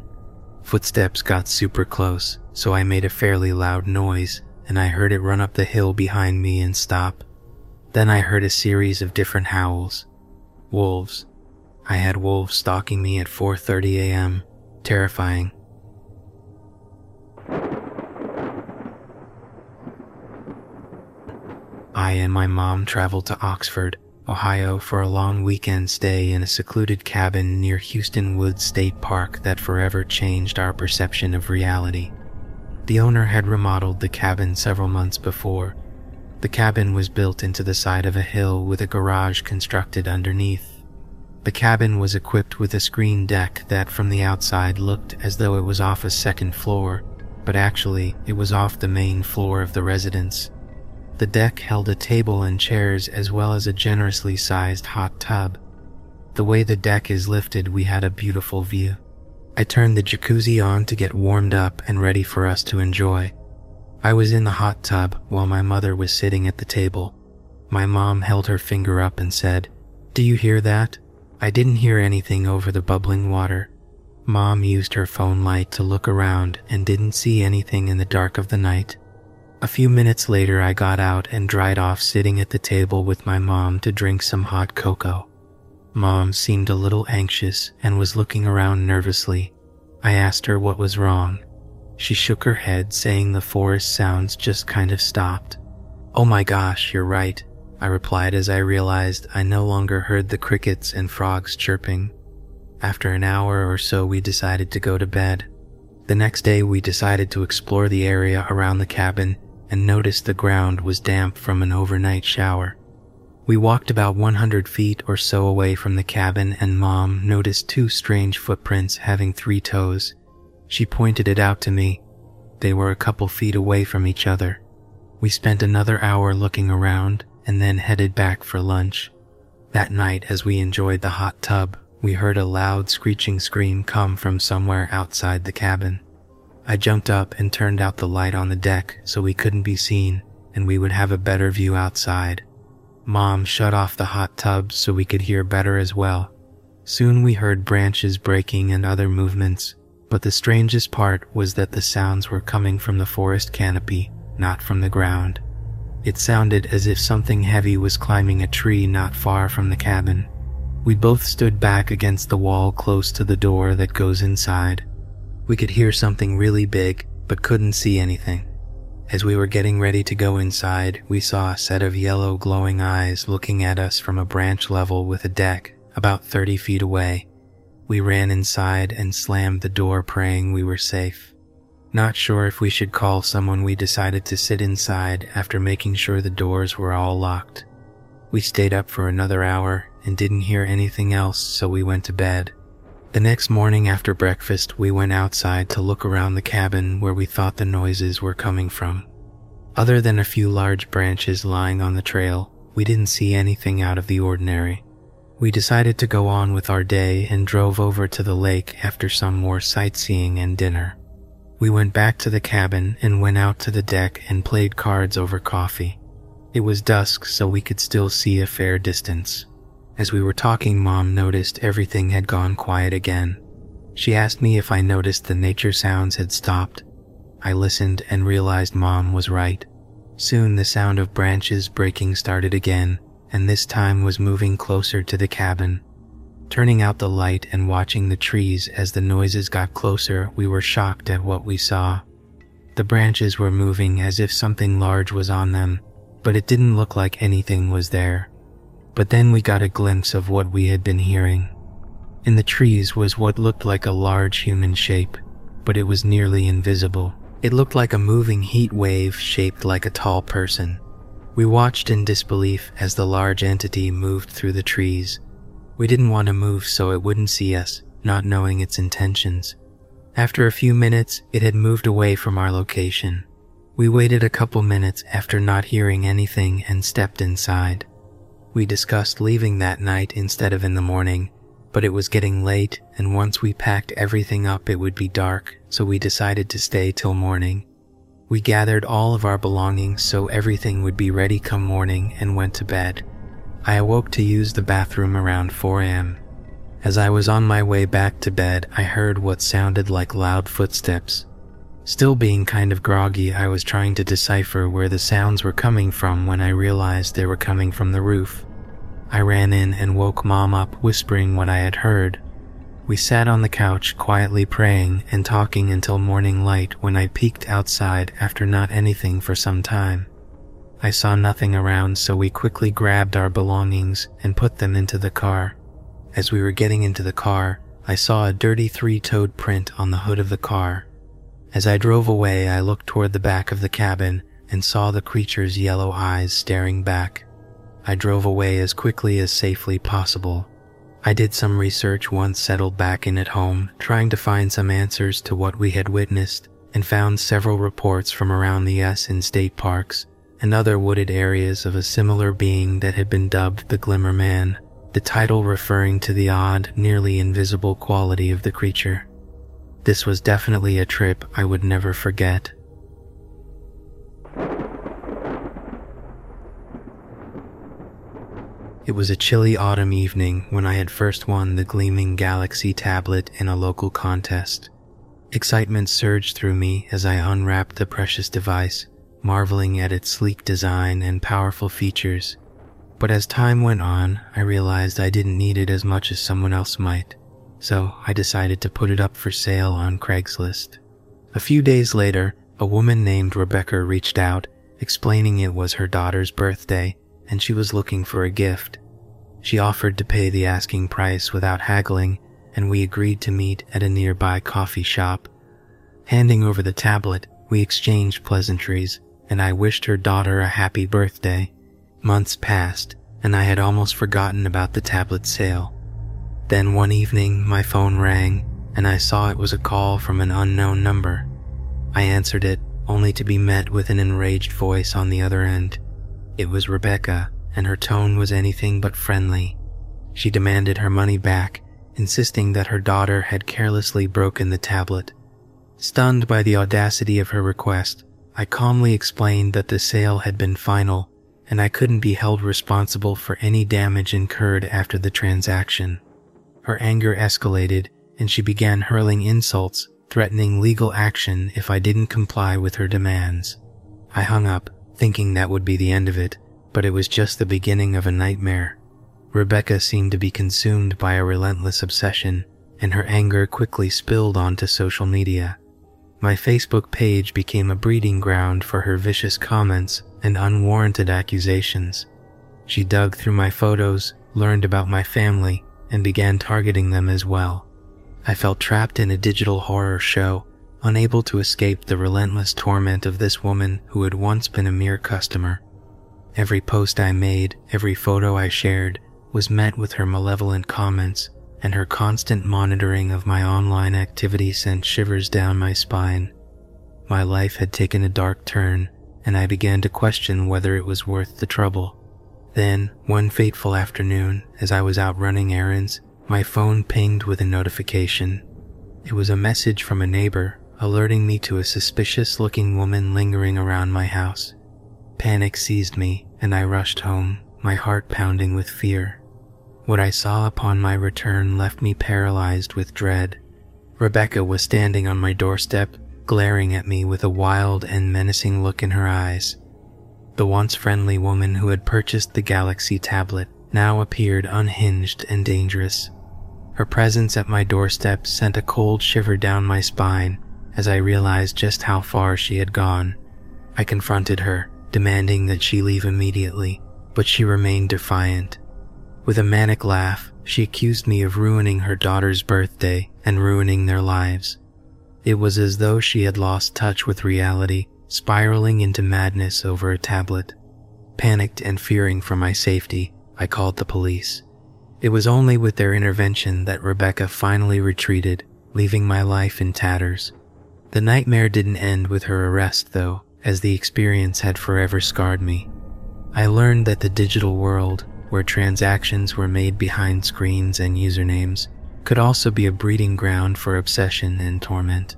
Footsteps got super close, so I made a fairly loud noise, and I heard it run up the hill behind me and stop. Then I heard a series of different howls. Wolves. I had wolves stalking me at 4:30 a.m. Terrifying. I and my mom traveled to Oxford, Ohio for a long weekend stay in a secluded cabin near Hueston Woods State Park that forever changed our perception of reality. The owner had remodeled the cabin several months before. The cabin was built into the side of a hill with a garage constructed underneath. The cabin was equipped with a screen deck that from the outside looked as though it was off a second floor, but actually it was off the main floor of the residence. The deck held a table and chairs as well as a generously sized hot tub. The way the deck is lifted, we had a beautiful view. I turned the jacuzzi on to get warmed up and ready for us to enjoy. I was in the hot tub while my mother was sitting at the table. My mom held her finger up and said, Do you hear that? I didn't hear anything over the bubbling water. Mom used her phone light to look around and didn't see anything in the dark of the night. A few minutes later, I got out and dried off sitting at the table with my mom to drink some hot cocoa. Mom seemed a little anxious and was looking around nervously. I asked her what was wrong. She shook her head, saying the forest sounds just kind of stopped. Oh my gosh, you're right, I replied as I realized I no longer heard the crickets and frogs chirping. After an hour or so, we decided to go to bed. The next day, we decided to explore the area around the cabin and noticed the ground was damp from an overnight shower. We walked about 100 feet or so away from the cabin, and Mom noticed two strange footprints having three toes. She pointed it out to me. They were a couple feet away from each other. We spent another hour looking around and then headed back for lunch. That night, as we enjoyed the hot tub, we heard a loud screeching scream come from somewhere outside the cabin. I jumped up and turned out the light on the deck so we couldn't be seen and we would have a better view outside. Mom shut off the hot tub so we could hear better as well. Soon we heard branches breaking and other movements, but the strangest part was that the sounds were coming from the forest canopy, not from the ground. It sounded as if something heavy was climbing a tree not far from the cabin. We both stood back against the wall close to the door that goes inside. We could hear something really big, but couldn't see anything. As we were getting ready to go inside, we saw a set of yellow glowing eyes looking at us from a branch level with a deck about 30 feet away. We ran inside and slammed the door praying we were safe. Not sure if we should call someone, we decided to sit inside after making sure the doors were all locked. We stayed up for another hour and didn't hear anything else, so we went to bed. The next morning after breakfast, we went outside to look around the cabin where we thought the noises were coming from. Other than a few large branches lying on the trail, we didn't see anything out of the ordinary. We decided to go on with our day and drove over to the lake after some more sightseeing and dinner. We went back to the cabin and went out to the deck and played cards over coffee. It was dusk, so we could still see a fair distance. As we were talking, Mom noticed everything had gone quiet again. She asked me if I noticed the nature sounds had stopped. I listened and realized Mom was right. Soon the sound of branches breaking started again, and this time was moving closer to the cabin. Turning out the light and watching the trees as the noises got closer, we were shocked at what we saw. The branches were moving as if something large was on them, but it didn't look like anything was there. But then we got a glimpse of what we had been hearing. In the trees was what looked like a large human shape, but it was nearly invisible. It looked like a moving heat wave shaped like a tall person. We watched in disbelief as the large entity moved through the trees, we didn't want to move so it wouldn't see us, not knowing its intentions. After a few minutes, it had moved away from our location. We waited a couple minutes after not hearing anything and stepped inside. We discussed leaving that night instead of in the morning, but it was getting late, and once we packed everything up, it would be dark, so we decided to stay till morning. We gathered all of our belongings so everything would be ready come morning and went to bed. I awoke to use the bathroom around 4 a.m. As I was on my way back to bed, I heard what sounded like loud footsteps. Still being kind of groggy, I was trying to decipher where the sounds were coming from when I realized they were coming from the roof. I ran in and woke Mom up, whispering what I had heard. We sat on the couch quietly praying and talking until morning light when I peeked outside after not anything for some time. I saw nothing around, so we quickly grabbed our belongings and put them into the car. As we were getting into the car, I saw a dirty three toed print on the hood of the car. As I drove away, I looked toward the back of the cabin and saw the creature's yellow eyes staring back. I drove away as quickly as safely possible. I did some research once settled back in at home, trying to find some answers to what we had witnessed, and found several reports from around the S in state parks and other wooded areas of a similar being that had been dubbed the Glimmer Man, the title referring to the odd, nearly invisible quality of the creature. This was definitely a trip I would never forget. It was a chilly autumn evening when I had first won the Gleaming Galaxy tablet in a local contest. Excitement surged through me as I unwrapped the precious device marveling at its sleek design and powerful features. But as time went on, I realized I didn't need it as much as someone else might, so I decided to put it up for sale on Craigslist. A few days later, a woman named Rebecca reached out, explaining it was her daughter's birthday and she was looking for a gift. She offered to pay the asking price without haggling, and we agreed to meet at a nearby coffee shop. Handing over the tablet, we exchanged pleasantries and I wished her daughter a happy birthday. Months passed, and I had almost forgotten about the tablet sale. Then one evening, my phone rang, and I saw it was a call from an unknown number. I answered it, only to be met with an enraged voice on the other end. It was Rebecca, and her tone was anything but friendly. She demanded her money back, insisting that her daughter had carelessly broken the tablet. Stunned by the audacity of her request, I calmly explained that the sale had been final and I couldn't be held responsible for any damage incurred after the transaction. Her anger escalated and she began hurling insults, threatening legal action if I didn't comply with her demands. I hung up, thinking that would be the end of it, but it was just the beginning of a nightmare. Rebecca seemed to be consumed by a relentless obsession, and her anger quickly spilled onto social media. My Facebook page became a breeding ground for her vicious comments and unwarranted accusations. She dug through my photos, learned about my family, and began targeting them as well. I felt trapped in a digital horror show, unable to escape the relentless torment of this woman who had once been a mere customer. Every post I made, every photo I shared, was met with her malevolent comments, and her constant monitoring of my online activity sent shivers down my spine. My life had taken a dark turn, and I began to question whether it was worth the trouble. Then, one fateful afternoon, as I was out running errands, my phone pinged with a notification. It was a message from a neighbor alerting me to a suspicious looking woman lingering around my house. Panic seized me, and I rushed home, my heart pounding with fear. What I saw upon my return left me paralyzed with dread. Rebecca was standing on my doorstep, glaring at me with a wild and menacing look in her eyes. The once friendly woman who had purchased the Galaxy tablet now appeared unhinged and dangerous. Her presence at my doorstep sent a cold shiver down my spine as I realized just how far she had gone. I confronted her, demanding that she leave immediately, but she remained defiant. With a manic laugh, she accused me of ruining her daughter's birthday and ruining their lives. It was as though she had lost touch with reality, spiraling into madness over a tablet. Panicked and fearing for my safety, I called the police. It was only with their intervention that Rebecca finally retreated, leaving my life in tatters. The nightmare didn't end with her arrest, though, as the experience had forever scarred me. I learned that the digital world, where transactions were made behind screens and usernames, could also be a breeding ground for obsession and torment.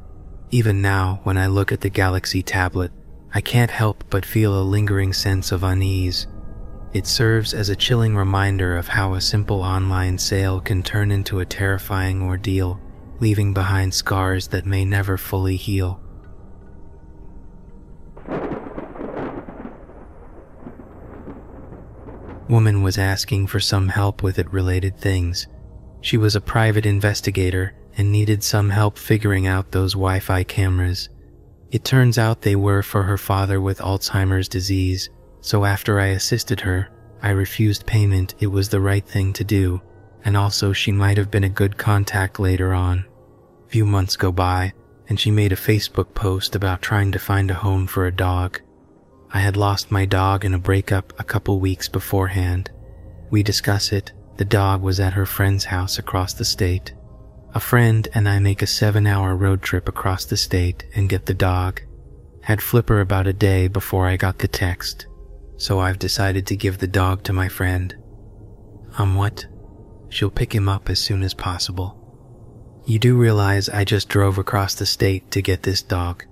Even now, when I look at the Galaxy tablet, I can't help but feel a lingering sense of unease. It serves as a chilling reminder of how a simple online sale can turn into a terrifying ordeal, leaving behind scars that may never fully heal. Woman was asking for some help with it related things. She was a private investigator and needed some help figuring out those Wi Fi cameras. It turns out they were for her father with Alzheimer's disease, so after I assisted her, I refused payment. It was the right thing to do, and also she might have been a good contact later on. Few months go by, and she made a Facebook post about trying to find a home for a dog. I had lost my dog in a breakup a couple weeks beforehand. We discuss it. The dog was at her friend's house across the state. A friend and I make a seven hour road trip across the state and get the dog. Had Flipper about a day before I got the text, so I've decided to give the dog to my friend. Um, what? She'll pick him up as soon as possible. You do realize I just drove across the state to get this dog.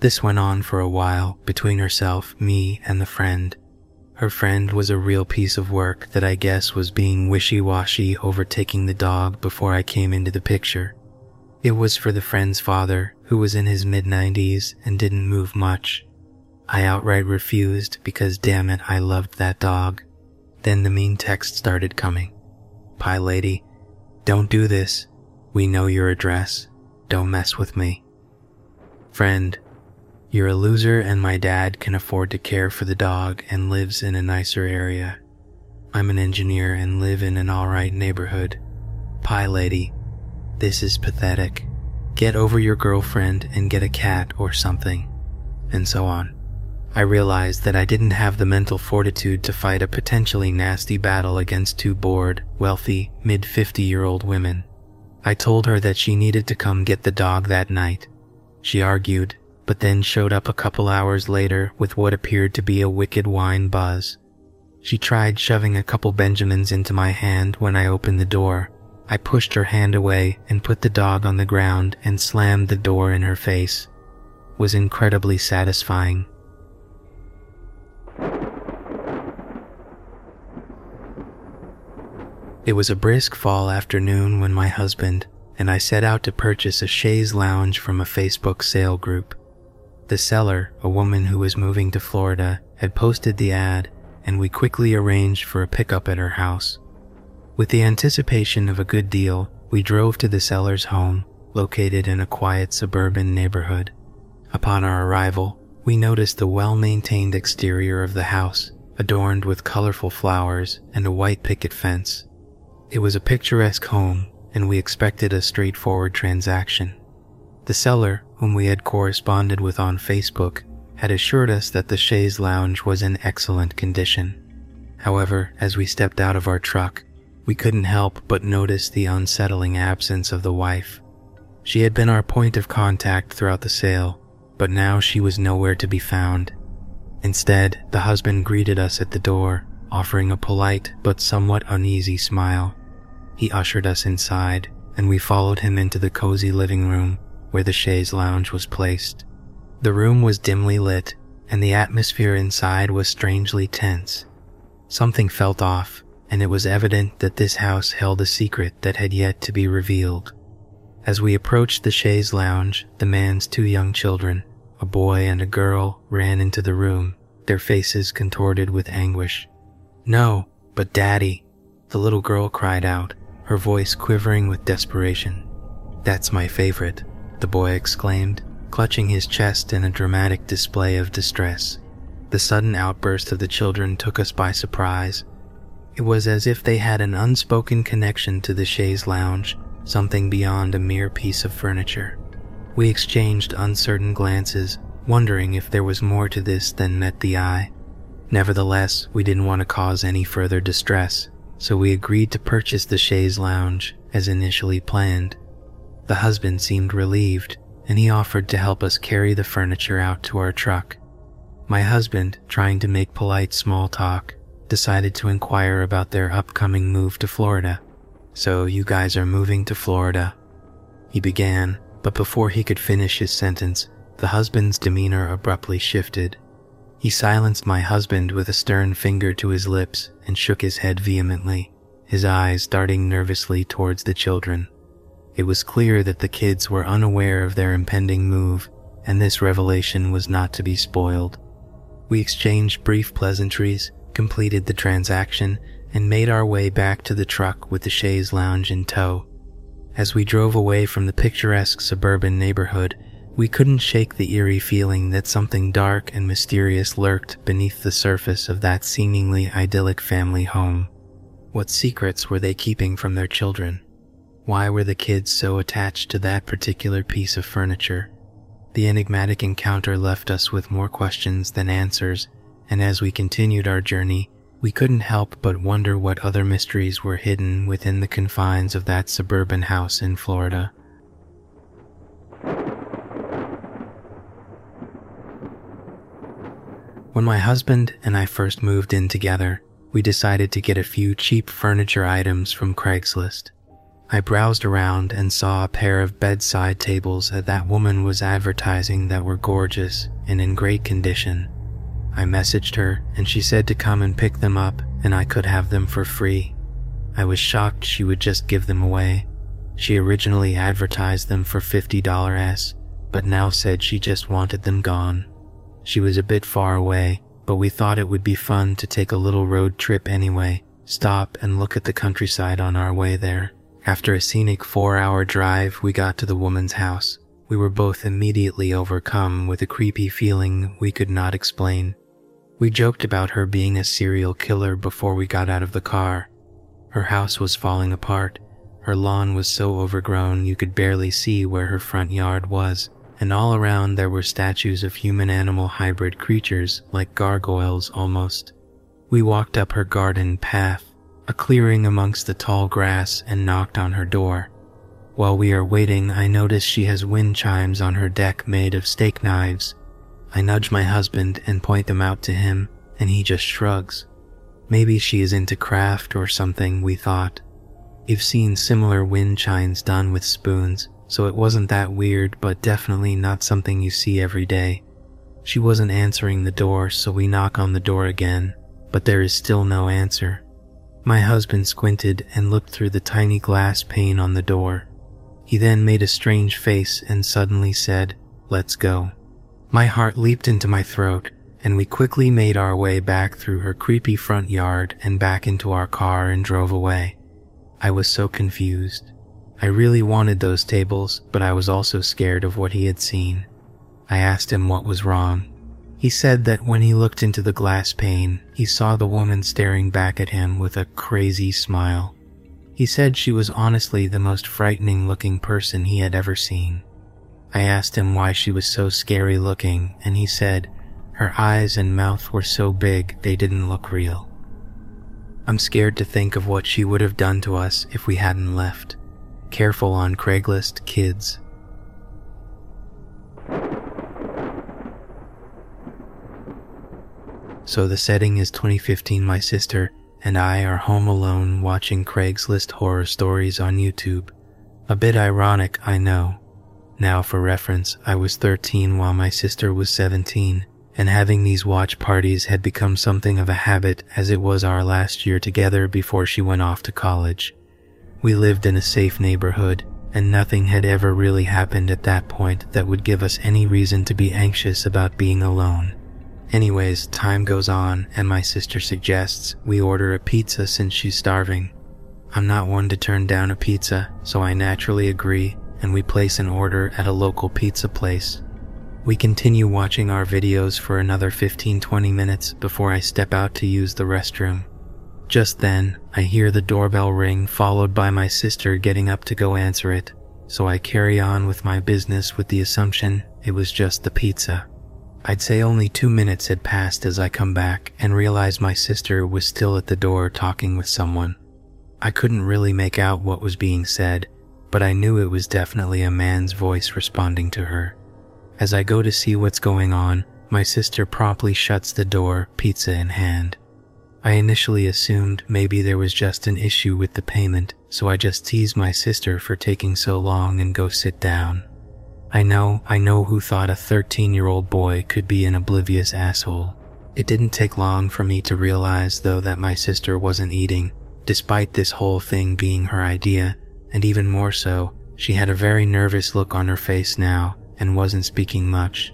This went on for a while between herself, me, and the friend. Her friend was a real piece of work that I guess was being wishy washy over taking the dog before I came into the picture. It was for the friend's father, who was in his mid 90s and didn't move much. I outright refused because damn it, I loved that dog. Then the mean text started coming. Pie lady, don't do this. We know your address. Don't mess with me. Friend, you're a loser, and my dad can afford to care for the dog and lives in a nicer area. I'm an engineer and live in an alright neighborhood. Pie lady, this is pathetic. Get over your girlfriend and get a cat or something. And so on. I realized that I didn't have the mental fortitude to fight a potentially nasty battle against two bored, wealthy, mid 50 year old women. I told her that she needed to come get the dog that night. She argued but then showed up a couple hours later with what appeared to be a wicked wine buzz. She tried shoving a couple Benjamins into my hand when I opened the door. I pushed her hand away and put the dog on the ground and slammed the door in her face. It was incredibly satisfying. It was a brisk fall afternoon when my husband and I set out to purchase a chaise lounge from a Facebook sale group. The seller, a woman who was moving to Florida, had posted the ad, and we quickly arranged for a pickup at her house. With the anticipation of a good deal, we drove to the seller's home, located in a quiet suburban neighborhood. Upon our arrival, we noticed the well maintained exterior of the house, adorned with colorful flowers and a white picket fence. It was a picturesque home and we expected a straightforward transaction. The seller, whom we had corresponded with on Facebook, had assured us that the chaise lounge was in excellent condition. However, as we stepped out of our truck, we couldn't help but notice the unsettling absence of the wife. She had been our point of contact throughout the sale, but now she was nowhere to be found. Instead, the husband greeted us at the door, offering a polite but somewhat uneasy smile. He ushered us inside, and we followed him into the cozy living room where the chaise lounge was placed. The room was dimly lit, and the atmosphere inside was strangely tense. Something felt off, and it was evident that this house held a secret that had yet to be revealed. As we approached the chaise lounge, the man's two young children, a boy and a girl, ran into the room, their faces contorted with anguish. No, but Daddy, the little girl cried out, her voice quivering with desperation. That's my favorite, the boy exclaimed, clutching his chest in a dramatic display of distress. The sudden outburst of the children took us by surprise. It was as if they had an unspoken connection to the chaise lounge, something beyond a mere piece of furniture. We exchanged uncertain glances, wondering if there was more to this than met the eye. Nevertheless, we didn't want to cause any further distress, so we agreed to purchase the chaise lounge as initially planned. The husband seemed relieved, and he offered to help us carry the furniture out to our truck. My husband, trying to make polite small talk, decided to inquire about their upcoming move to Florida. So you guys are moving to Florida. He began, but before he could finish his sentence, the husband's demeanor abruptly shifted he silenced my husband with a stern finger to his lips and shook his head vehemently, his eyes darting nervously towards the children. It was clear that the kids were unaware of their impending move, and this revelation was not to be spoiled. We exchanged brief pleasantries, completed the transaction, and made our way back to the truck with the chaise lounge in tow. As we drove away from the picturesque suburban neighborhood, we couldn't shake the eerie feeling that something dark and mysterious lurked beneath the surface of that seemingly idyllic family home. What secrets were they keeping from their children? Why were the kids so attached to that particular piece of furniture? The enigmatic encounter left us with more questions than answers, and as we continued our journey, we couldn't help but wonder what other mysteries were hidden within the confines of that suburban house in Florida. When my husband and I first moved in together, we decided to get a few cheap furniture items from Craigslist. I browsed around and saw a pair of bedside tables that that woman was advertising that were gorgeous and in great condition. I messaged her and she said to come and pick them up and I could have them for free. I was shocked she would just give them away. She originally advertised them for $50 S, but now said she just wanted them gone. She was a bit far away, but we thought it would be fun to take a little road trip anyway, stop and look at the countryside on our way there. After a scenic four hour drive, we got to the woman's house. We were both immediately overcome with a creepy feeling we could not explain. We joked about her being a serial killer before we got out of the car. Her house was falling apart. Her lawn was so overgrown you could barely see where her front yard was and all around there were statues of human animal hybrid creatures like gargoyles almost. We walked up her garden path, a clearing amongst the tall grass, and knocked on her door. While we are waiting, I notice she has wind chimes on her deck made of steak knives. I nudge my husband and point them out to him, and he just shrugs. Maybe she is into craft or something, we thought. We've seen similar wind chimes done with spoons, so it wasn't that weird, but definitely not something you see every day. She wasn't answering the door, so we knock on the door again, but there is still no answer. My husband squinted and looked through the tiny glass pane on the door. He then made a strange face and suddenly said, Let's go. My heart leaped into my throat, and we quickly made our way back through her creepy front yard and back into our car and drove away. I was so confused. I really wanted those tables, but I was also scared of what he had seen. I asked him what was wrong. He said that when he looked into the glass pane, he saw the woman staring back at him with a crazy smile. He said she was honestly the most frightening looking person he had ever seen. I asked him why she was so scary looking, and he said her eyes and mouth were so big they didn't look real. I'm scared to think of what she would have done to us if we hadn't left. Careful on Craigslist, kids. So the setting is 2015. My sister and I are home alone watching Craigslist horror stories on YouTube. A bit ironic, I know. Now, for reference, I was 13 while my sister was 17, and having these watch parties had become something of a habit as it was our last year together before she went off to college. We lived in a safe neighborhood, and nothing had ever really happened at that point that would give us any reason to be anxious about being alone. Anyways, time goes on, and my sister suggests we order a pizza since she's starving. I'm not one to turn down a pizza, so I naturally agree, and we place an order at a local pizza place. We continue watching our videos for another 15 20 minutes before I step out to use the restroom. Just then, I hear the doorbell ring, followed by my sister getting up to go answer it, so I carry on with my business with the assumption it was just the pizza. I'd say only two minutes had passed as I come back and realized my sister was still at the door talking with someone. I couldn't really make out what was being said, but I knew it was definitely a man's voice responding to her. As I go to see what's going on, my sister promptly shuts the door, pizza in hand. I initially assumed maybe there was just an issue with the payment, so I just tease my sister for taking so long and go sit down. I know, I know who thought a 13 year old boy could be an oblivious asshole. It didn't take long for me to realize, though, that my sister wasn't eating, despite this whole thing being her idea, and even more so, she had a very nervous look on her face now and wasn't speaking much.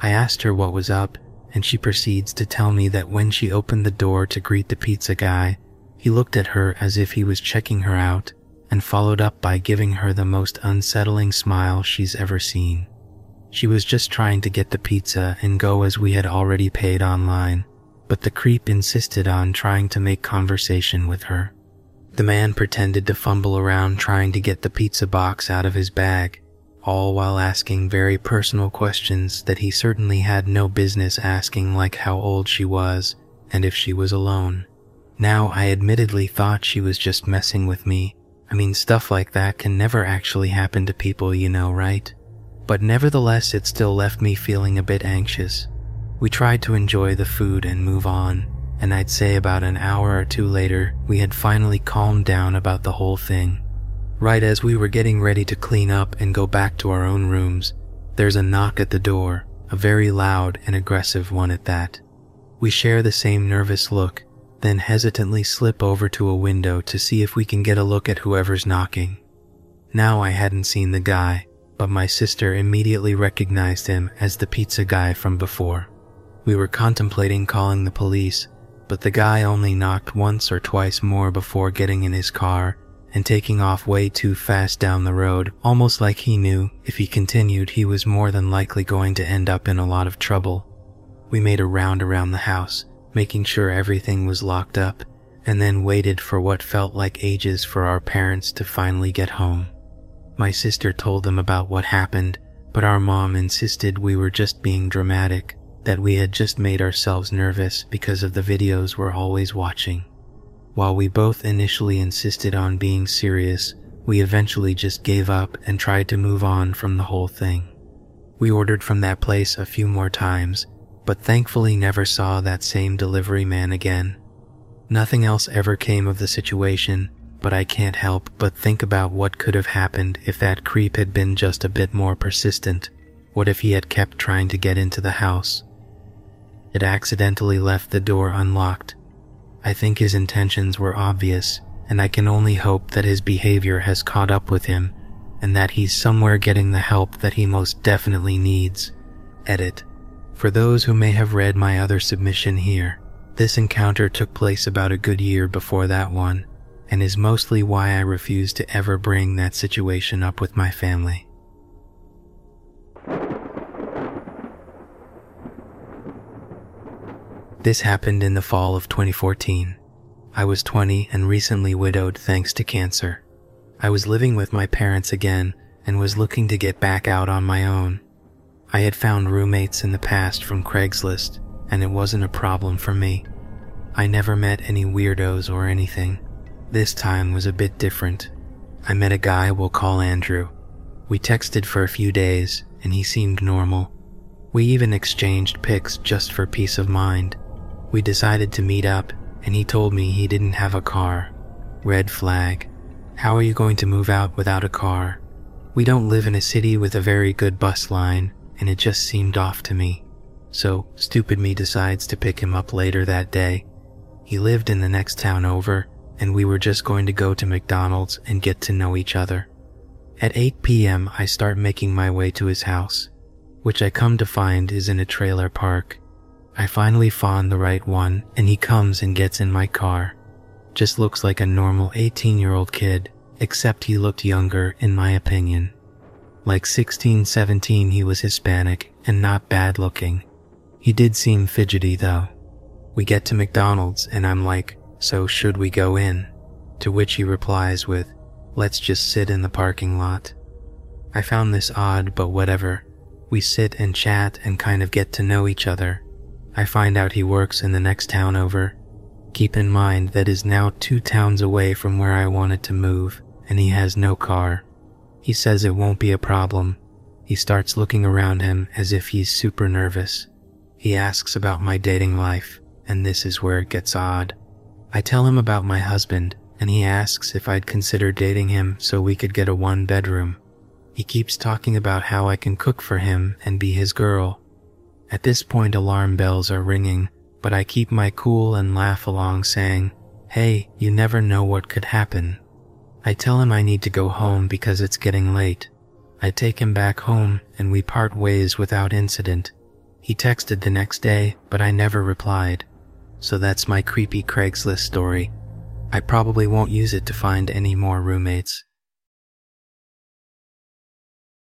I asked her what was up, and she proceeds to tell me that when she opened the door to greet the pizza guy, he looked at her as if he was checking her out and followed up by giving her the most unsettling smile she's ever seen. She was just trying to get the pizza and go as we had already paid online, but the creep insisted on trying to make conversation with her. The man pretended to fumble around trying to get the pizza box out of his bag, all while asking very personal questions that he certainly had no business asking, like how old she was and if she was alone. Now, I admittedly thought she was just messing with me, I mean, stuff like that can never actually happen to people, you know, right? But nevertheless, it still left me feeling a bit anxious. We tried to enjoy the food and move on, and I'd say about an hour or two later, we had finally calmed down about the whole thing. Right as we were getting ready to clean up and go back to our own rooms, there's a knock at the door, a very loud and aggressive one at that. We share the same nervous look, then hesitantly slip over to a window to see if we can get a look at whoever's knocking. Now I hadn't seen the guy, but my sister immediately recognized him as the pizza guy from before. We were contemplating calling the police, but the guy only knocked once or twice more before getting in his car and taking off way too fast down the road, almost like he knew if he continued he was more than likely going to end up in a lot of trouble. We made a round around the house, making sure everything was locked up, and then waited for what felt like ages for our parents to finally get home. My sister told them about what happened, but our mom insisted we were just being dramatic, that we had just made ourselves nervous because of the videos we're always watching. While we both initially insisted on being serious, we eventually just gave up and tried to move on from the whole thing. We ordered from that place a few more times but thankfully never saw that same delivery man again. Nothing else ever came of the situation, but I can't help but think about what could have happened if that creep had been just a bit more persistent. What if he had kept trying to get into the house? It accidentally left the door unlocked. I think his intentions were obvious, and I can only hope that his behavior has caught up with him and that he's somewhere getting the help that he most definitely needs. Edit. For those who may have read my other submission here, this encounter took place about a good year before that one, and is mostly why I refuse to ever bring that situation up with my family. This happened in the fall of 2014. I was 20 and recently widowed thanks to cancer. I was living with my parents again and was looking to get back out on my own. I had found roommates in the past from Craigslist, and it wasn't a problem for me. I never met any weirdos or anything. This time was a bit different. I met a guy we'll call Andrew. We texted for a few days, and he seemed normal. We even exchanged pics just for peace of mind. We decided to meet up, and he told me he didn't have a car. Red flag. How are you going to move out without a car? We don't live in a city with a very good bus line, and it just seemed off to me. So, stupid me decides to pick him up later that day. He lived in the next town over, and we were just going to go to McDonald's and get to know each other. At 8 p.m., I start making my way to his house, which I come to find is in a trailer park. I finally found the right one, and he comes and gets in my car. Just looks like a normal 18 year old kid, except he looked younger, in my opinion. Like 16, 17, he was Hispanic and not bad looking. He did seem fidgety though. We get to McDonald's, and I'm like, So should we go in? To which he replies with, Let's just sit in the parking lot. I found this odd, but whatever. We sit and chat and kind of get to know each other. I find out he works in the next town over. Keep in mind that is now two towns away from where I wanted to move, and he has no car. He says it won't be a problem. He starts looking around him as if he's super nervous. He asks about my dating life, and this is where it gets odd. I tell him about my husband, and he asks if I'd consider dating him so we could get a one bedroom. He keeps talking about how I can cook for him and be his girl. At this point, alarm bells are ringing, but I keep my cool and laugh along, saying, Hey, you never know what could happen. I tell him I need to go home because it's getting late. I take him back home and we part ways without incident. He texted the next day, but I never replied. So that's my creepy Craigslist story. I probably won't use it to find any more roommates.